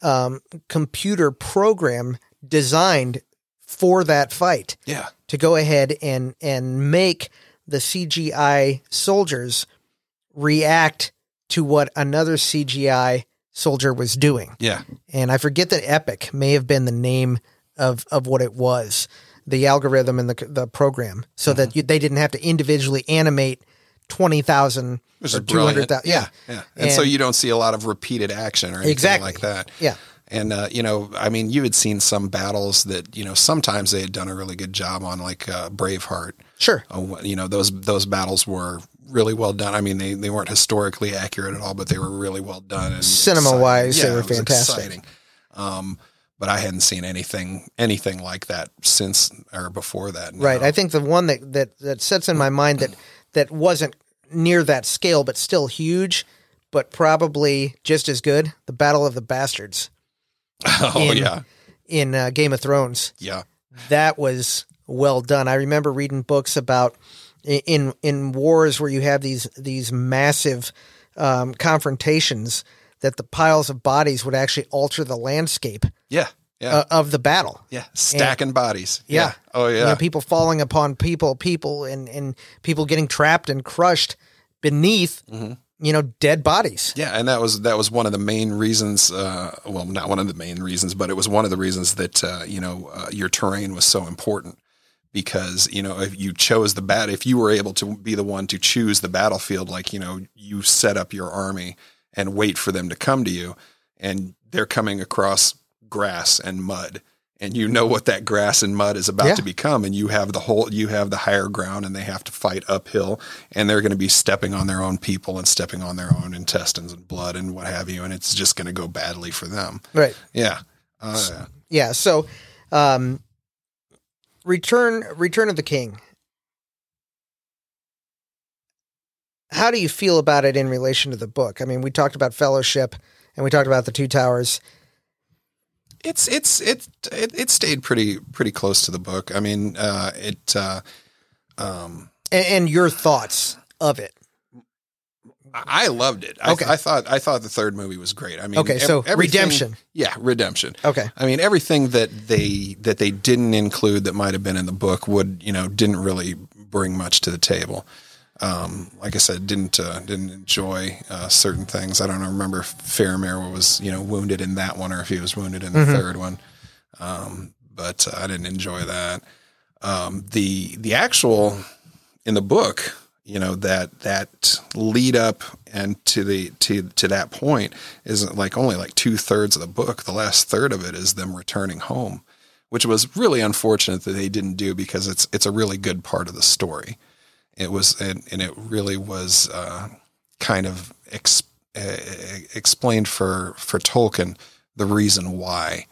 S1: um, computer program designed for that fight.
S2: yeah,
S1: to go ahead and and make the CGI soldiers react to what another CGI soldier was doing.
S2: yeah.
S1: And I forget that Epic may have been the name of of what it was, the algorithm and the the program, so that you, they didn't have to individually animate twenty thousand
S2: Which
S1: or
S2: is
S1: two hundred
S2: brilliant.
S1: Yeah,
S2: Yeah. And, so you don't see a lot of repeated action or anything
S1: Exactly.
S2: like that.
S1: yeah,
S2: And, uh, you know, I mean, you had seen some battles that, you know, sometimes they had done a really good job on, like uh, Braveheart.
S1: sure.
S2: Uh, you know, those those battles were really well done. I mean, they, they weren't historically accurate at all, but they were really well done. And
S1: Cinema-wise,
S2: exciting.
S1: they were
S2: it was
S1: fantastic.
S2: Um, but I hadn't seen anything anything like that since or before that. no.
S1: Right. I think the one that, that, that sets in my mind that that wasn't near that scale, but still huge, but probably just as good, the Battle of the Bastards
S2: oh,
S1: in-
S2: yeah.
S1: in uh, Game of Thrones.
S2: Yeah.
S1: That was well done. I remember reading books about in in wars where you have these these massive um, confrontations that the piles of bodies would actually alter the landscape
S2: Yeah. Yeah.
S1: uh, of the battle.
S2: yeah. Stacking bodies.
S1: Yeah.
S2: Oh, yeah.
S1: you know, people falling upon people, people, and and people getting trapped and crushed beneath,
S2: Mm-hmm.
S1: you know, dead bodies.
S2: Yeah, and that was that was one of the main reasons. Uh, well, not one of the main reasons, but it was one of the reasons that uh, you know uh, your terrain was so important because you know if you chose the bat, if you were able to be the one to choose the battlefield, like you know you set up your army and wait for them to come to you, and they're coming across grass and mud. And you know what that grass and mud is about
S1: Yeah.
S2: to become, and you have the whole, you have the higher ground, and they have to fight uphill, and they're going to be stepping on their own people and stepping on their own intestines and blood and what have you, and it's just going to go badly for them.
S1: Right.
S2: Yeah, uh, yeah.
S1: Yeah. So, um, return Return of the King. How do you feel about it in relation to the book? I mean, we talked about Fellowship and we talked about the Two Towers.
S2: it's it's it, it it stayed pretty pretty close to the book. I mean, uh, it uh, um,
S1: and, and your thoughts of it.
S2: I loved it. I,
S1: Okay.
S2: I thought I thought the third movie was great. I mean,
S1: Okay, so redemption.
S2: Yeah, redemption.
S1: Okay.
S2: I mean, everything that they that they didn't include that might have been in the book would you know didn't really bring much to the table. Um, like I said, didn't uh, didn't enjoy uh, certain things. I don't remember if Faramir was you know wounded in that one or if he was wounded in the third one. Um, but uh, I didn't enjoy that. Um, the the actual in the book, you know that that lead up and to the to to that point isn't like only like two thirds of the book. The last third of it is them returning home, which was really unfortunate that they didn't do because it's it's a really good part of the story. It was and, and it really was uh, kind of ex, uh, explained for for Tolkien the reason why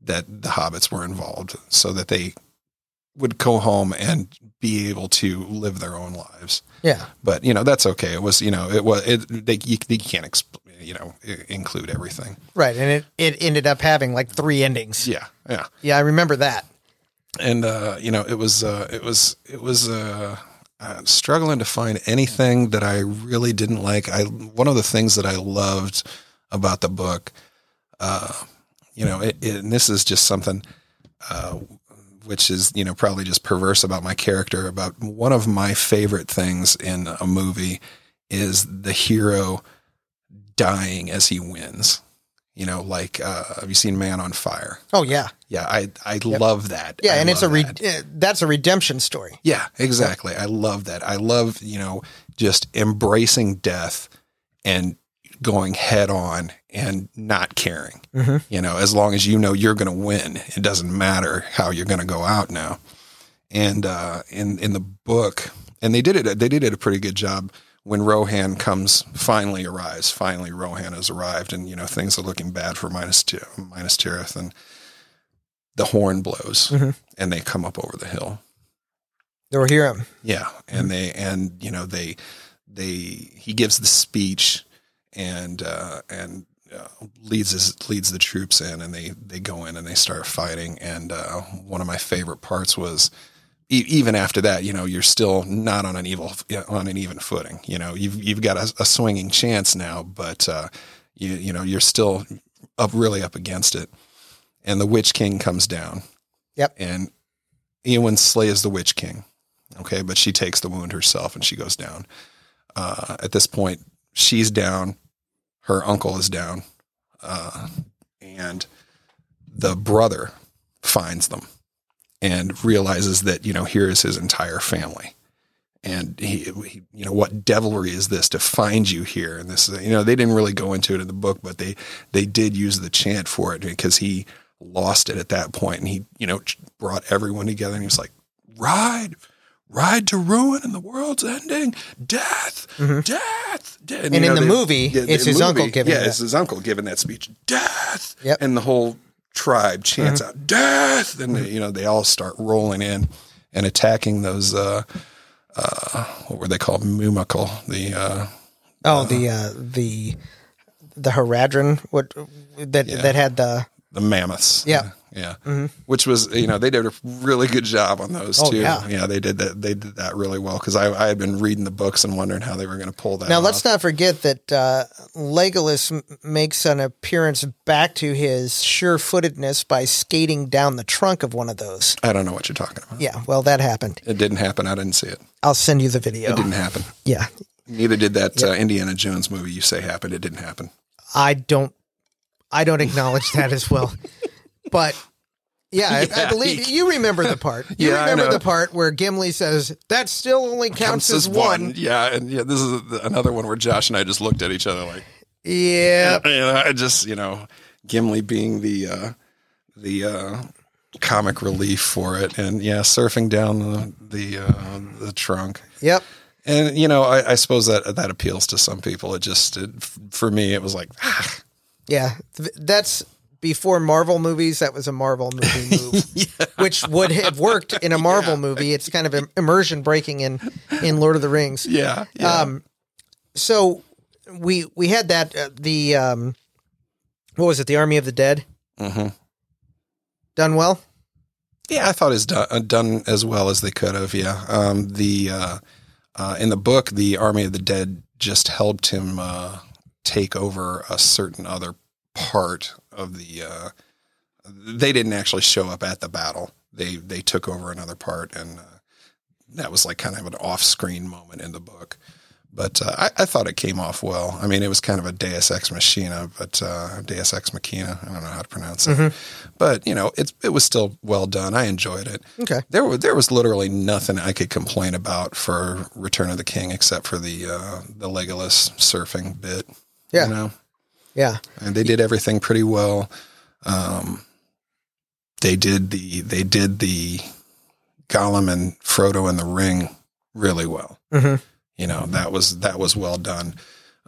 S2: that the hobbits were involved, so that they would go home and be able to live their own lives.
S1: Yeah.
S2: But you know that's okay. It was you know it was it they you, you can't exp- you know include everything.
S1: Right. And it, it ended up having like three endings.
S2: Yeah, yeah.
S1: Yeah, I remember that.
S2: and uh, you know it was uh, it was it was uh, uh, struggling to find anything that I really didn't like. I one of the things that I loved about the book, uh, you know, it, it, and this is just something uh, which is you know probably just perverse about my character. About one of my favorite things in a movie is the hero dying as he wins. You know, like uh, have you seen Man on Fire?
S1: Oh yeah.
S2: Yeah, I I love that.
S1: Yeah,
S2: I
S1: and it's a re-
S2: that.
S1: uh, that's a redemption story.
S2: yeah, exactly. I love that. I love you know just embracing death and going head on and not caring.
S1: Mhm.
S2: You know, as long as you know you're going to win, it doesn't matter how you're going to go out now. And uh, in in the book, and they did it. They did it a pretty good job when Rohan comes finally arrives. Finally, Rohan has arrived, and you know things are looking bad for Minas Ti- Minas Tirith, and the horn blows,
S1: Mhm.
S2: and they come up over the hill.
S1: Or hear him.
S2: Yeah, and they and you know they they he gives the speech and uh, and uh, leads his leads the troops in, and they they go in and they start fighting. And uh, one of my favorite parts was e- even after that, you know, you're still not on an evil on an even footing. You know, you've you've got a, a swinging chance now, but uh, you you know you're still up really up against it. And the Witch King comes down.
S1: Yep.
S2: And Eowyn slays the Witch King. Okay, but she takes the wound herself and she goes down. Uh, at this point, she's down. Her uncle is down, uh, and the brother finds them and realizes that you know here is his entire family, and he, he you know what devilry is this to find you here? And this you know they didn't really go into it in the book, but they they did use the chant for it because he lost it at that point, and he you know brought everyone together, and he was like, ride ride to ruin and the world's ending death death, death.
S1: And in the movie, it's his uncle giving
S2: yeah
S1: that.
S2: it's his uncle giving that speech death
S1: Yep.
S2: and the whole tribe chants out death and they, you know they all start rolling in and attacking those uh uh what were they called mumakil the uh
S1: Oh, the uh, the the Haradrim what that that had the
S2: the mammoths.
S1: Yeah.
S2: Yeah. Which was, you know, they did a really good job on those
S1: Oh,
S2: too.
S1: yeah.
S2: they did that. They did that really well because I, I had been reading the books and wondering how they were going to pull that.
S1: Now
S2: off.
S1: let's not forget that uh, Legolas m- makes an appearance back to his sure-footedness by skating down the trunk of one of those.
S2: I don't know what you're talking about.
S1: Yeah, well, that happened.
S2: It didn't happen. I didn't see it.
S1: I'll send you the video.
S2: It didn't happen.
S1: Yeah,
S2: Neither did that uh, Indiana Jones movie you say happened. It didn't happen.
S1: I don't, I don't acknowledge that as well. But yeah, I, I believe
S2: he-
S1: you remember the part. You
S2: Yeah,
S1: remember the part where Gimli says that still only counts, as one.
S2: Yeah, and yeah, this is another one where Josh and I just looked at each other like,
S1: Yeah,
S2: know, I just you know, Gimli being the uh, the uh, comic relief for it, and yeah, surfing down the the uh, the trunk.
S1: yep.
S2: And you know, I, I suppose that that appeals to some people. It just it, for me, it was like, ah,
S1: Yeah, that's before Marvel movies. That was a Marvel movie move, which would have worked in a Marvel movie. It's kind of im- immersion breaking in in Lord of the Rings.
S2: yeah, yeah.
S1: Um, so we we had that uh, the um, what was it? The Army of the Dead
S2: hmm
S1: done well.
S2: Yeah, I thought it's done, uh, done as well as they could have. Yeah, um, the uh, uh, in the book, the Army of the Dead just helped him uh, take over a certain other part of the. Uh, they didn't actually show up at the battle. They they took over another part, and uh, that was like kind of an off-screen moment in the book. But uh, I, I thought it came off well. I mean, it was kind of a Deus Ex Machina, but uh, Deus Ex Machina. I don't know how to pronounce it, but you know, it's it was still well done. I enjoyed it.
S1: Okay.
S2: There was there was literally nothing I could complain about for Return of the King except for the uh, the Legolas surfing bit.
S1: Yeah.
S2: you know,
S1: Yeah.
S2: and they did everything pretty well. Um, they did the they did the Gollum and Frodo in the ring really well.
S1: hmm
S2: You know that was that was well done.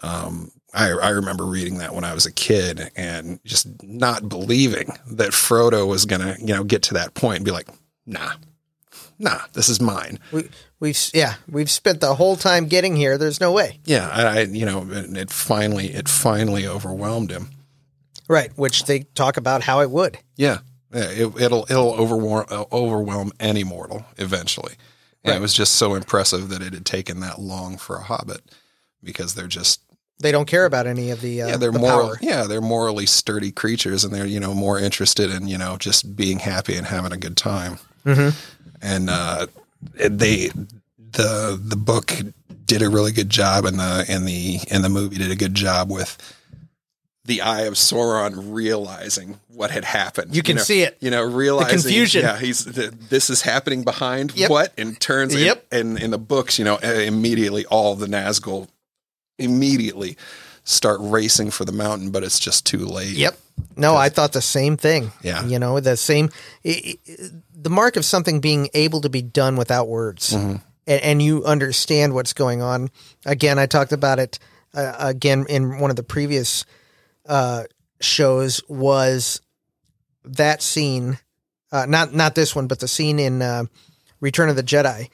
S2: Um, I I remember reading that when I was a kid and just not believing that Frodo was gonna you know get to that point and be like, nah, nah, this is mine.
S1: We we've yeah we've spent the whole time getting here. There's no way.
S2: Yeah, I, I you know it, it finally it finally overwhelmed him.
S1: Right. Which they talk about how it would.
S2: Yeah, yeah it, it'll it'll overwhelm uh, overwhelm any mortal eventually. And
S1: Right.
S2: it was just so impressive that it had taken that long for a hobbit because they're just
S1: They don't care about any of the uh,
S2: yeah they're
S1: the
S2: moral
S1: power.
S2: yeah they're morally sturdy creatures and they're you know more interested in you know just being happy and having a good time.
S1: Mhm.
S2: And uh, they the the book did a really good job and the and the and the movie did a good job with the eye of Sauron realizing what had happened.
S1: You can
S2: know,
S1: see it.
S2: You know, realizing the
S1: confusion.
S2: Yeah, he's th- this is happening behind
S1: Yep.
S2: what and turns.
S1: Yep.
S2: And in the books, you know, uh, immediately all the Nazgul immediately start racing for the mountain, but it's just too late.
S1: Yep. No, I thought the same thing.
S2: Yeah.
S1: You know, the same. i i the mark of something being able to be done without words,
S2: Mm-hmm.
S1: and, and you understand what's going on. Again, I talked about it uh, again in one of the previous uh, shows. Was that scene? Uh, not not this one, but the scene in uh, Return of the Jedi,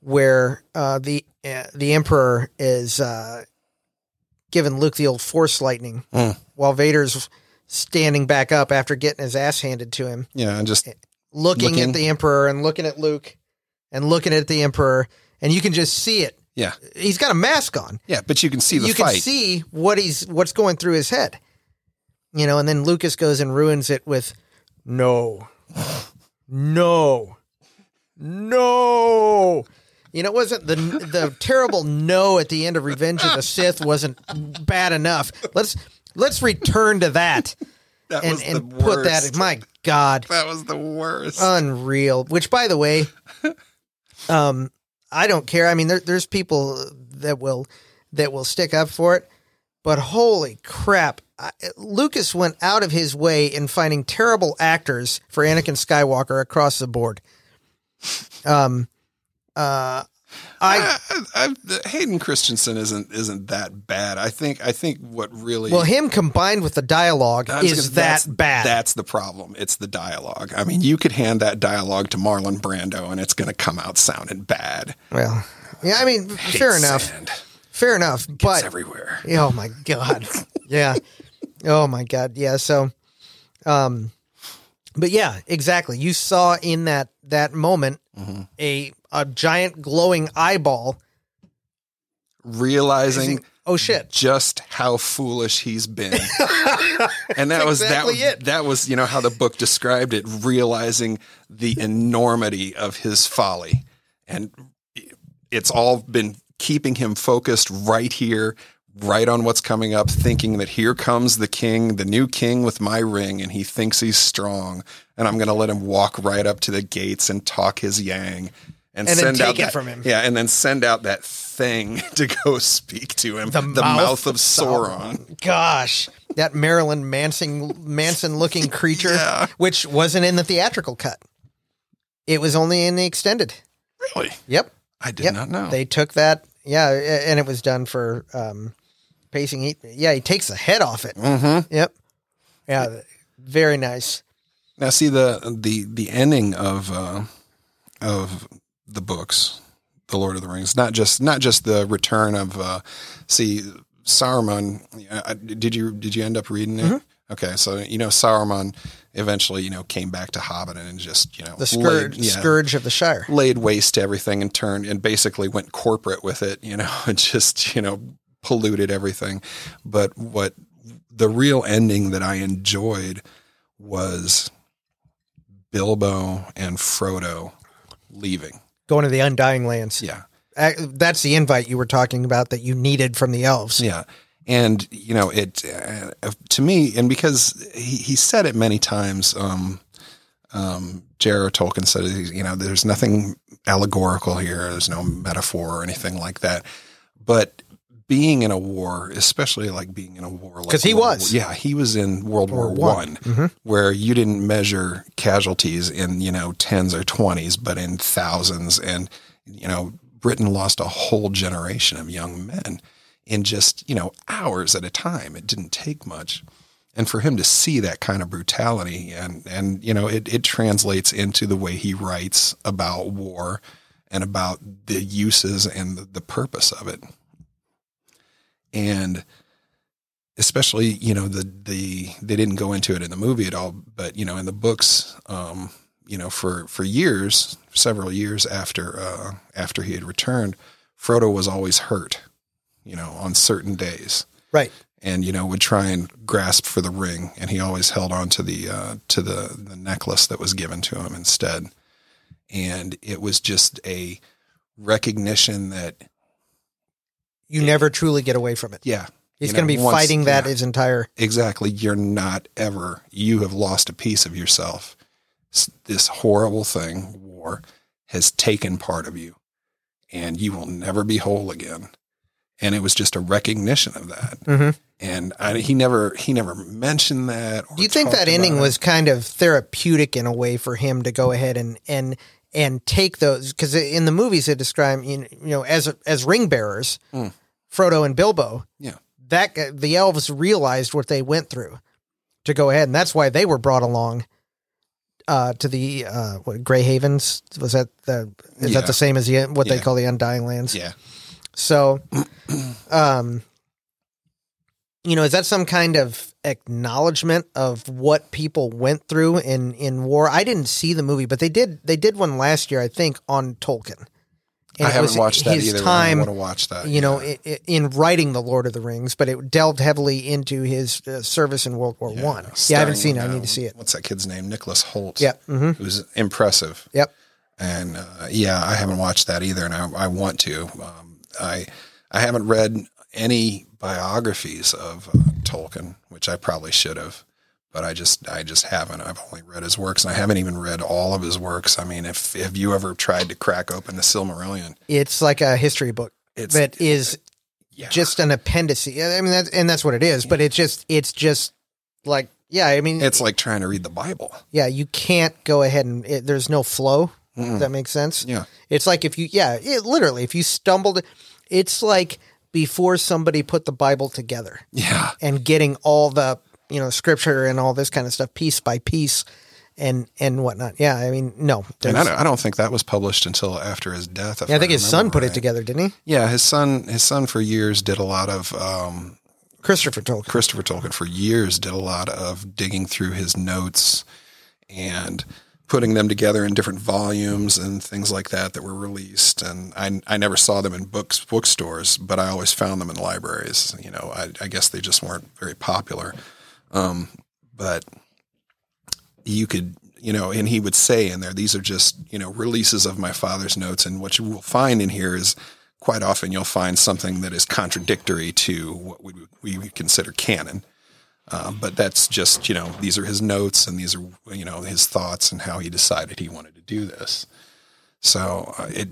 S1: where uh, the uh, the Emperor is uh, giving Luke the old Force lightning
S2: Mm.
S1: while Vader's standing back up after getting his ass handed to him,
S2: Yeah, and just
S1: looking,
S2: Looking.
S1: at the Emperor and looking at Luke and looking at the Emperor, and you can just see it.
S2: yeah,
S1: He's got a mask on.
S2: yeah, but you can see the
S1: you
S2: fight.
S1: can see what he's what's going through his head. You know, and then Lucas goes and ruins it with no, no, no. You know, it wasn't the the terrible no at the end of Revenge of the Sith wasn't bad enough. Let's let's return to that
S2: that
S1: and and put that. My God,
S2: that was the worst.
S1: unreal. Which, by the way, um, I don't care. I mean, there, there's people that will that will stick up for it, but holy crap, I, Lucas went out of his way in finding terrible actors for Anakin Skywalker across the board. Um, uh, I
S2: I, I, I, Hayden Christensen isn't isn't that bad. I think I think what really
S1: well, him combined with the dialogue
S2: I
S1: is
S2: gonna-
S1: that bad.
S2: That's the problem. It's the dialogue. I mean, you could hand that dialogue to Marlon Brando, and it's going to come out sounding bad.
S1: well, yeah, I mean, fair enough,
S2: sand.
S1: fair enough,
S2: It's
S1: but
S2: everywhere.
S1: Oh my god. Yeah. Oh my god. Yeah. So, um, but yeah, exactly. You saw in that that moment
S2: Mm-hmm.
S1: a a giant glowing eyeball.
S2: Realizing
S1: Oh shit.
S2: just how foolish he's been, and that was
S1: exactly
S2: that.
S1: it.
S2: That was you know how the book described it. Realizing the enormity of his folly, and it's all been keeping him focused right here, right on what's coming up, thinking that here comes the king, the new king with my ring, and he thinks he's strong, and I'm going to let him walk right up to the gates and talk his yang. And,
S1: And then
S2: send out
S1: take it
S2: that,
S1: from him.
S2: Yeah, and then send out that thing to go speak to him.
S1: The
S2: The,
S1: mouth
S2: mouth,
S1: of
S2: of Sauron.
S1: Gosh, that Marilyn Manson Manson looking creature,
S2: Yeah.
S1: which wasn't in the theatrical cut. It was only in the extended.
S2: Really?
S1: Yep.
S2: I did
S1: Yep.
S2: not know.
S1: They took that. Yeah, and it was done for um, pacing. He, yeah, he takes the head off it.
S2: mm-hmm.
S1: Yep. Yeah, very nice.
S2: Now, see the the the ending of uh, of the books, the Lord of the Rings. Not just not just the return of. Uh, see, Saruman. uh, Did you did you end up reading it?
S1: Mm-hmm.
S2: Okay, so you know Saruman eventually you know came back to Hobbiton and just you know
S1: The scourge,
S2: laid, yeah,
S1: scourge of the Shire.
S2: laid waste to everything and turned and basically went corporate with it. You know, and just you know polluted everything. But what the real ending that I enjoyed was Bilbo and Frodo leaving.
S1: Going to the Undying Lands.
S2: Yeah.
S1: Uh, That's the invite you were talking about that you needed from the elves.
S2: Yeah. And, you know, it, uh, to me, and because he, he said it many times, um, um, J.R.R. Tolkien said, you know, there's nothing allegorical here. There's no metaphor or anything like that. But being in a war, especially like being in a war, like
S1: 'Cause he
S2: World
S1: was.
S2: War- yeah, he was in World War
S1: War One. Mhm.
S2: where you didn't measure casualties in you know tens or twenties, but in thousands, and you know Britain lost a whole generation of young men in just you know hours at a time. It didn't take much. And for him to see that kind of brutality and, and, you know, it, it translates into the way he writes about war and about the uses and the, the purpose of it. And especially, you know, the, the, they didn't go into it in the movie at all, but, you know, in the books, um, you know, for, for years, several years after, uh, after he had returned, Frodo was always hurt, you know, on certain days
S1: Right.
S2: and you know would try and grasp for the ring and he always held on to the uh, to the the necklace that was given to him instead and it was just a recognition that
S1: You never truly get away from it.
S2: yeah
S1: He's going to be
S2: once-
S1: fighting that
S2: yeah,
S1: his entire.
S2: exactly you're not ever you have lost a piece of yourself this horrible thing war has taken part of you and you will never be whole again and it was just a recognition of that
S1: Mhm.
S2: and I, he never he never mentioned that.
S1: Do you think that ending was kind of therapeutic in a way for him to go ahead and and and take those? Because in the movies they describe you know as as ring bearers,
S2: Mm.
S1: Frodo and Bilbo.
S2: Yeah.
S1: that the elves realized what they went through to go ahead, and that's why they were brought along. Uh, to the uh, what Grey Havens was that the is
S2: Yeah.
S1: that the same as the what they call the Undying Lands?
S2: Yeah,
S1: So, um, you know, is that some kind of acknowledgement of what people went through in in war? I didn't see the movie, but they did. They did one last year, I think, on Tolkien. And
S2: I haven't watched that either.
S1: Time,
S2: I want to watch that.
S1: you know,
S2: yeah.
S1: i i in writing the Lord of the Rings, but it delved heavily into his uh, service in World War One. Yeah, I haven't seen it. I need to see it.
S2: What's that kid's name? Nicholas Hoult.
S1: Yeah. hmm
S2: who's impressive.
S1: Yep.
S2: And uh, yeah, I haven't watched that either, and I, I want to. Um, I I haven't read any biographies of uh, Tolkien, which I probably should have, but I just I just haven't. I've only read his works, and I haven't even read all of his works. I mean, if have you ever tried to crack open the Silmarillion?
S1: It's like a history book
S2: It's
S1: that is
S2: yeah,
S1: just an appendix. I mean, that's, and that's what it is. But it's just, it's just like, yeah. I mean,
S2: it's like trying to read the Bible.
S1: yeah. You can't go ahead and it, there's no flow.
S2: Mm.
S1: If that makes sense.
S2: Yeah,
S1: It's like if you, yeah, it, literally, if you stumbled, it's like before somebody put the Bible together
S2: yeah,
S1: and getting all the, you know, scripture and all this kind of stuff piece by piece, and and whatnot. Yeah, I mean, no.
S2: and I don't, I don't think that was published until after his death.
S1: yeah, I think his son put it together, didn't he?
S2: Yeah, his son, his son for years did a lot of um,
S1: Christopher Tolkien.
S2: Christopher Tolkien for years did a lot of digging through his notes and putting them together in different volumes and things like that that were released. And I, I never saw them in books bookstores, but I always found them in libraries. You know, I, I guess they just weren't very popular. Um, but you could, you know, and he would say in there, these are just, you know, releases of my father's notes. And what you will find in here is quite often you'll find something that is contradictory to what we, we would consider canon. Uh, but that's just, you know, these are his notes and these are, you know, his thoughts and how he decided he wanted to do this. So uh, it,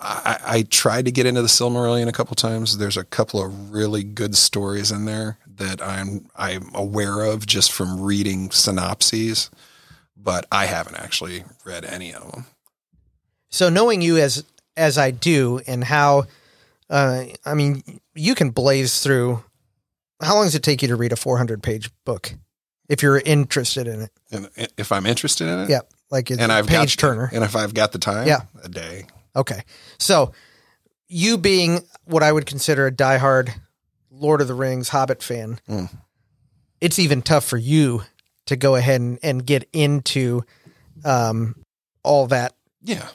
S2: I, I tried to get into the Silmarillion a couple times. There's a couple of really good stories in there that I'm I'm aware of just from reading synopses, but I haven't actually read any of them.
S1: So knowing you as as I do, and how, uh, I mean, you can blaze through. How long does it take you to read a 400 page book, if you're interested in it?
S2: And if I'm interested in it,
S1: Yeah, like it's
S2: and I've
S1: page
S2: got
S1: turner.
S2: and if I've got the time,
S1: Yeah.
S2: a day.
S1: Okay, so you being what I would consider a diehard Lord of the Rings Hobbit fan,
S2: Mm.
S1: it's even tough for you to go ahead and, and get into um, all that.
S2: Yeah.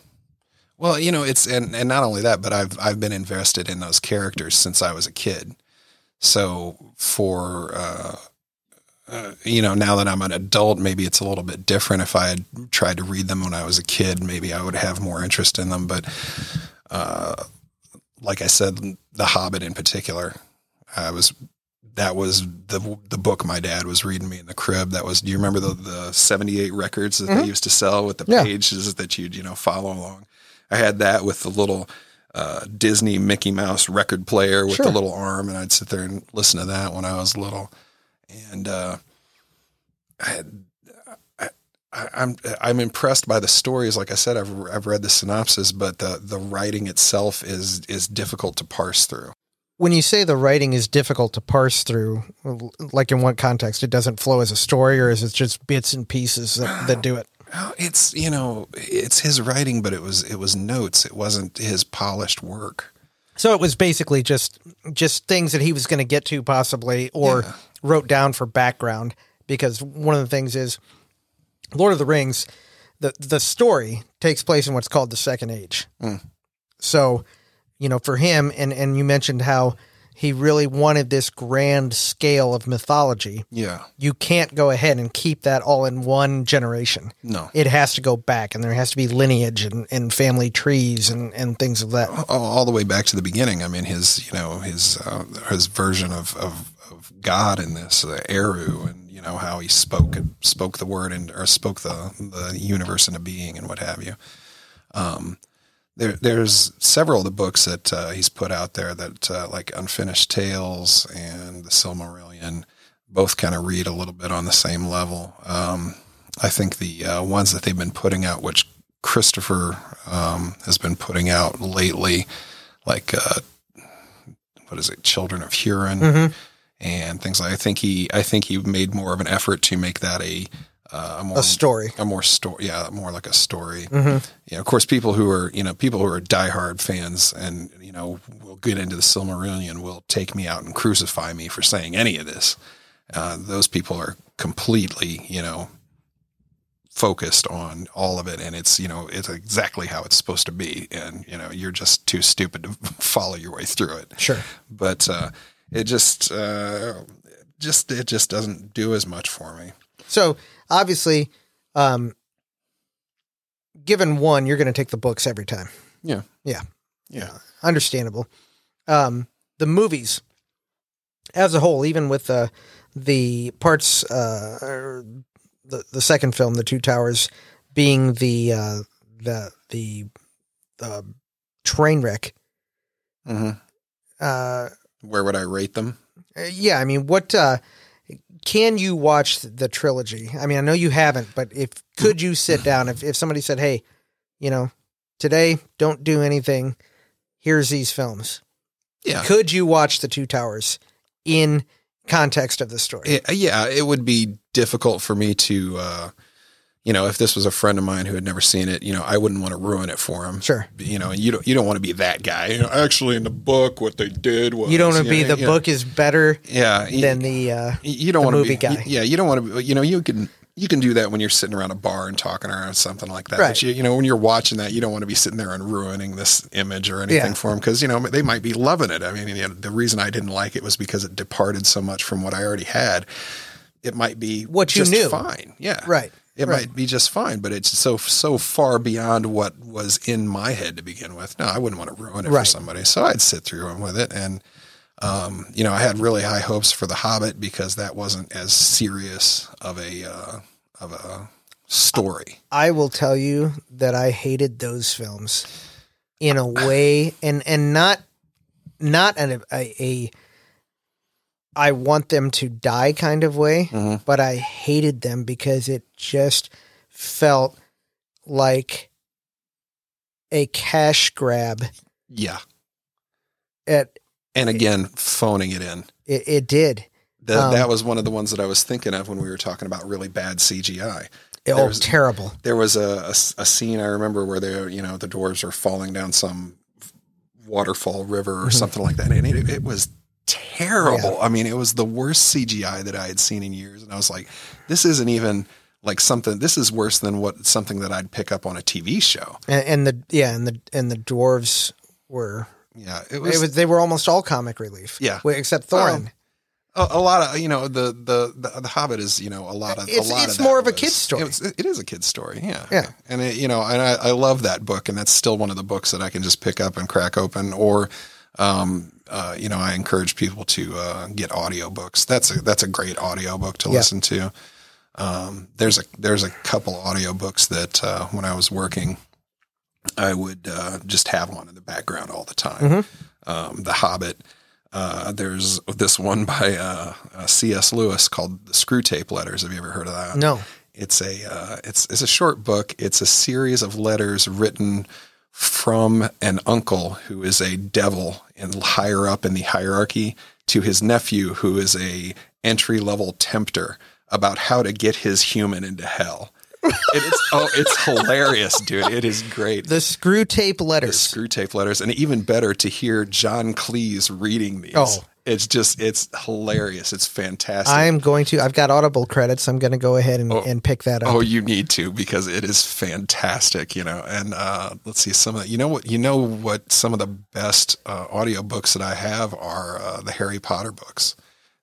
S2: Well, you know, it's and, and not only that, but I've I've been invested in those characters since I was a kid. So for uh, uh, you know, now that I'm an adult, maybe it's a little bit different. If I had tried to read them when I was a kid, maybe I would have more interest in them. But uh, like I said, The Hobbit in particular, I was that was the the book my dad was reading me in the crib. That was. Do you remember the the seventy eight records that
S1: Mhm.
S2: they used to sell with the
S1: Yeah.
S2: pages that you'd you know follow along? I had that with the little uh, Disney Mickey Mouse record player with
S1: Sure.
S2: the little arm, and I'd sit there and listen to that when I was little. And uh, I had. I, I- I'm I'm impressed by the stories. Like I said, I've I've read the synopsis, but the the writing itself is is difficult to parse through.
S1: When you say the writing is difficult to parse through, like in what context? It doesn't flow as a story, or is it just bits and pieces that, that do it?
S2: It's you know it's his writing, but it was it was notes. It wasn't his polished work.
S1: So it was basically just just things that he was going to get to possibly or
S2: Yeah.
S1: wrote down for background because one of the things is Lord of the Rings the the story takes place in what's called the second age.
S2: Mm.
S1: So, you know, for him and and you mentioned how he really wanted this grand scale of mythology.
S2: Yeah,
S1: You can't go ahead and keep that all in one generation.
S2: no,
S1: It has to go back and there has to be lineage and, and family trees and, and things of that.
S2: all, all the way back to the beginning. I mean, his you know his uh, his version of, of of God in this uh, Eru, and you know how he spoke spoke the word and or spoke the the universe into being and what have you. Um, there, there's several of the books that uh, he's put out there that uh, like Unfinished Tales and the Silmarillion both kind of read a little bit on the same level. Um, I think the uh, ones that they've been putting out, which Christopher um, has been putting out lately, like uh, what is it, Children of Hurin,
S1: Mhm.
S2: and things like. I think he, I think he made more of an effort to make that a uh, a more
S1: A story.
S2: a more story, yeah, more like a story.
S1: hmm
S2: You know, of course, people who are you know people who are diehard fans and you know will get into the Silmarillion will take me out and crucify me for saying any of this. Uh, those people are completely you know focused on all of it, and it's you know it's exactly how it's supposed to be, and you know you're just too stupid to follow your way through it.
S1: Sure.
S2: But uh, it just uh, just it just doesn't do as much for me.
S1: So obviously, um, given one, you're going to take the books every time.
S2: Yeah.
S1: Yeah.
S2: Yeah.
S1: Understandable. Um, the movies as a whole, even with the the parts, uh, the the second film, the Two Towers, being the uh, the the the train wreck.
S2: hmm
S1: Uh,
S2: Where would I rate them?
S1: yeah, I mean, what uh, can you watch the trilogy? I mean, I know you haven't, but if could you sit down if if somebody said, "Hey, you know, today don't do anything. Here's these films."
S2: Yeah.
S1: Could you watch the Two Towers in context of the story?
S2: It- yeah, it would be difficult for me to, uh, you know, if this was a friend of mine who had never seen it, you know, I wouldn't want to ruin it for him.
S1: Sure.
S2: You know, you don't you don't want to be that guy. You know, actually, in the book, what they did was
S1: You don't want to be
S2: know,
S1: the
S2: you know,
S1: book is better
S2: Yeah, you-
S1: than the uh,
S2: you don't want to
S1: movie
S2: be
S1: guy.
S2: Yeah, you don't want to. be You know, you can you can do that when you're sitting around a bar and talking around something like that.
S1: Right.
S2: But you, you know, when you're watching that, you don't want to be sitting there and ruining this image or anything
S1: Yeah.
S2: for them because you know they might be loving it. I mean, you know, the reason I didn't like it was because it departed so much from what I already had. It might be
S1: What you
S2: just
S1: knew.
S2: fine. Yeah,
S1: right.
S2: It
S1: right.
S2: might be just fine, but it's so so far beyond what was in my head to begin with. No, I wouldn't want to ruin it for somebody, so I'd sit through them with it. And um, you know, I had really high hopes for The Hobbit because that wasn't as serious of a uh, of a story.
S1: I will tell you that I hated those films in a way, and and not not a, a, a I want them to die kind of way,
S2: Mhm.
S1: but I hated them because it just felt like a cash grab.
S2: Yeah,
S1: At
S2: and again, phoning it in.
S1: it, it did.
S2: That
S1: Um,
S2: that was one of the ones that I was thinking of when we were talking about really bad CGI.
S1: Oh,
S2: There's-
S1: terrible.
S2: there was a a scene I remember where they, you know, the dwarves are falling down some waterfall river or
S1: Mhm.
S2: something like that, and it, it was terrible. I mean, it was the worst CGI that I had seen in years, and I was like, this isn't even like something. This is worse than what something that I'd pick up on a TV show.
S1: And, and the yeah, and the and the dwarves were
S2: yeah. It
S1: It
S2: was,
S1: was, they were almost all comic relief.
S2: Yeah.
S1: Except Thorin.
S2: a, a lot of you know the, the the the Hobbit is you know a lot of
S1: It's-
S2: a lot
S1: it's
S2: of
S1: more of a
S2: was-
S1: kid's story.
S2: It, was- it is a kid's story, yeah,
S1: Yeah.
S2: and it, you know, and I, I love that book, and that's still one of the books that I can just pick up and crack open, or, um, uh, you know, I encourage people to uh, get audiobooks. That's a that's a great audiobook to
S1: Yeah.
S2: listen to. Um, there's a there's a couple audiobooks that uh, when I was working, I would uh, just have on in the background all the time.
S1: Mm-hmm.
S2: Um, the Hobbit. Uh, there's this one by uh, C.S. Lewis called "The Screwtape Letters." Have you ever heard of that?
S1: No.
S2: It's a uh, it's it's a short book. It's a series of letters written from an uncle who is a devil and higher up in the hierarchy to his nephew who is a entry level tempter about how to get his human into hell. It is oh, it's hilarious, dude. It is great.
S1: The Screwtape letters.
S2: Screwtape letters, and even better to hear John Cleese reading these.
S1: Oh.
S2: It's just it's hilarious. It's fantastic.
S1: I am going to. I've got Audible credits. I'm going to go ahead and, and pick that up.
S2: Oh, you need to because it is fantastic, you know. And uh, let's see some of the, you know what you know what some of the best uh, audiobooks that I have are uh, the Harry Potter books.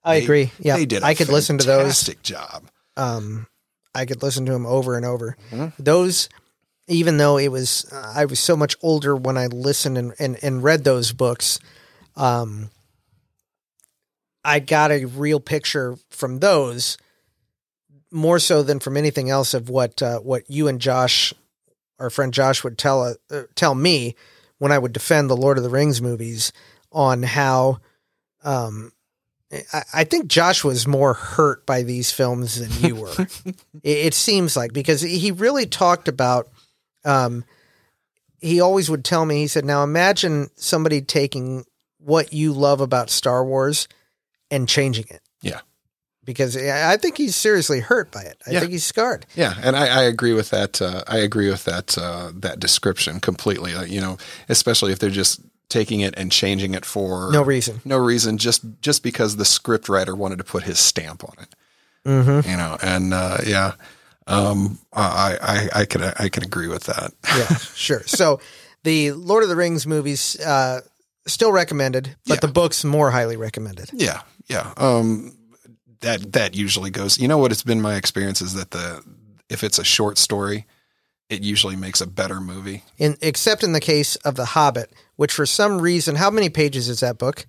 S1: I
S2: They-
S1: agree. Yeah,
S2: they did. I
S1: I could listen to those.
S2: Fantastic job.
S1: Um, I could listen to them over and over.
S2: Mm-hmm.
S1: Those, even though it was, uh, I was so much older when I listened and, and, and read those books. Um, I got a real picture from those more so than from anything else of what uh, what you and Josh, our friend Josh, would tell uh, tell me when I would defend the Lord of the Rings movies on how. Um, I, I think Josh was more hurt by these films than you were. it, it seems like because he really talked about. Um, he always would tell me. He said, "Now imagine somebody taking what you love about Star Wars and changing it."
S2: Yeah.
S1: Because I think he's seriously hurt by it. I
S2: Yeah.
S1: think he's scarred.
S2: Yeah, and I, I agree with that. Uh, I agree with that uh, that description completely. Uh, you know, especially if they're just taking it and changing it for
S1: No reason.
S2: no reason, just just because the script writer wanted to put his stamp on it.
S1: Mm-hmm.
S2: You know, and uh, yeah, um, I, I I could I could agree with that.
S1: Yeah, sure. So the Lord of the Rings movies uh, still recommended, but
S2: Yeah.
S1: the books more highly recommended.
S2: Yeah, yeah. Um, that that usually goes. You know what? It's been my experience is that the if it's a short story, it usually makes a better movie.
S1: In except in the case of The Hobbit, which for some reason, how many pages is that book?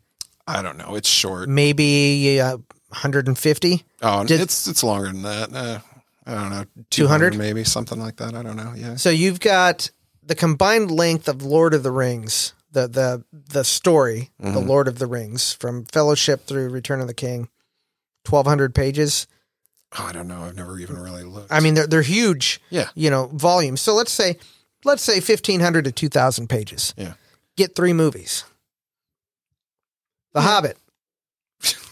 S2: I don't know. It's short.
S1: Maybe uh, 150.
S2: Oh,
S1: Did-
S2: it's it's longer than that. Uh, I don't know,
S1: 200?
S2: maybe something like that. I don't know. Yeah,
S1: So you've got the combined length of Lord of the Rings, the the the story, the
S2: Mhm.
S1: Lord of the Rings, from Fellowship through Return of the King, 1,200 pages.
S2: oh, I don't know. I've never even really looked.
S1: I mean, they're they're huge.
S2: Yeah.
S1: you know, volumes. So let's say let's say 1,500 to 2,000 pages.
S2: Yeah.
S1: Get three movies. The Hobbit,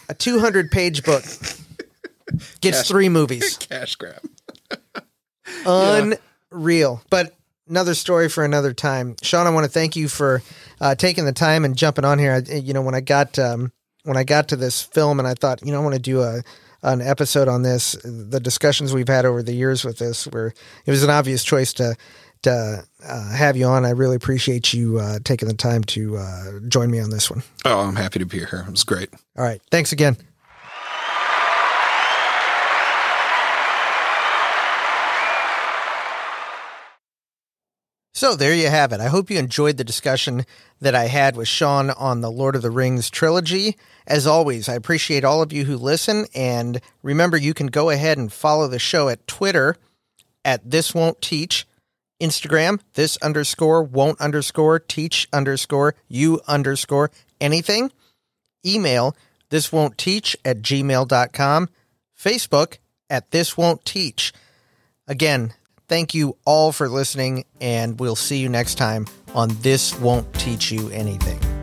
S1: a 200 page book, gets
S2: Yes.
S1: three movies.
S2: cash grab.
S1: Unreal. But another story for another time. Sean, I want to thank you for uh, taking the time and jumping on here. I, you know, when I got um, when I got to this film, and I thought, you know, I want to do a an episode on this. The discussions we've had over the years with this, where it was an obvious choice to to uh, have you on. I really appreciate you uh, taking the time to uh, join me on this one.
S2: Oh, I'm happy to be here. It was great.
S1: All right, thanks again. So there you have it. I hope you enjoyed the discussion that I had with Sean on the Lord of the Rings trilogy. As always, I appreciate all of you who listen. And remember, you can go ahead and follow the show at Twitter at This Won't Teach, Instagram, this underscore won't underscore teach underscore you underscore anything. Email this won't teach at gmail.com. Facebook at this won't teach. Again, thank you all for listening, and we'll see you next time on This Won't Teach You Anything.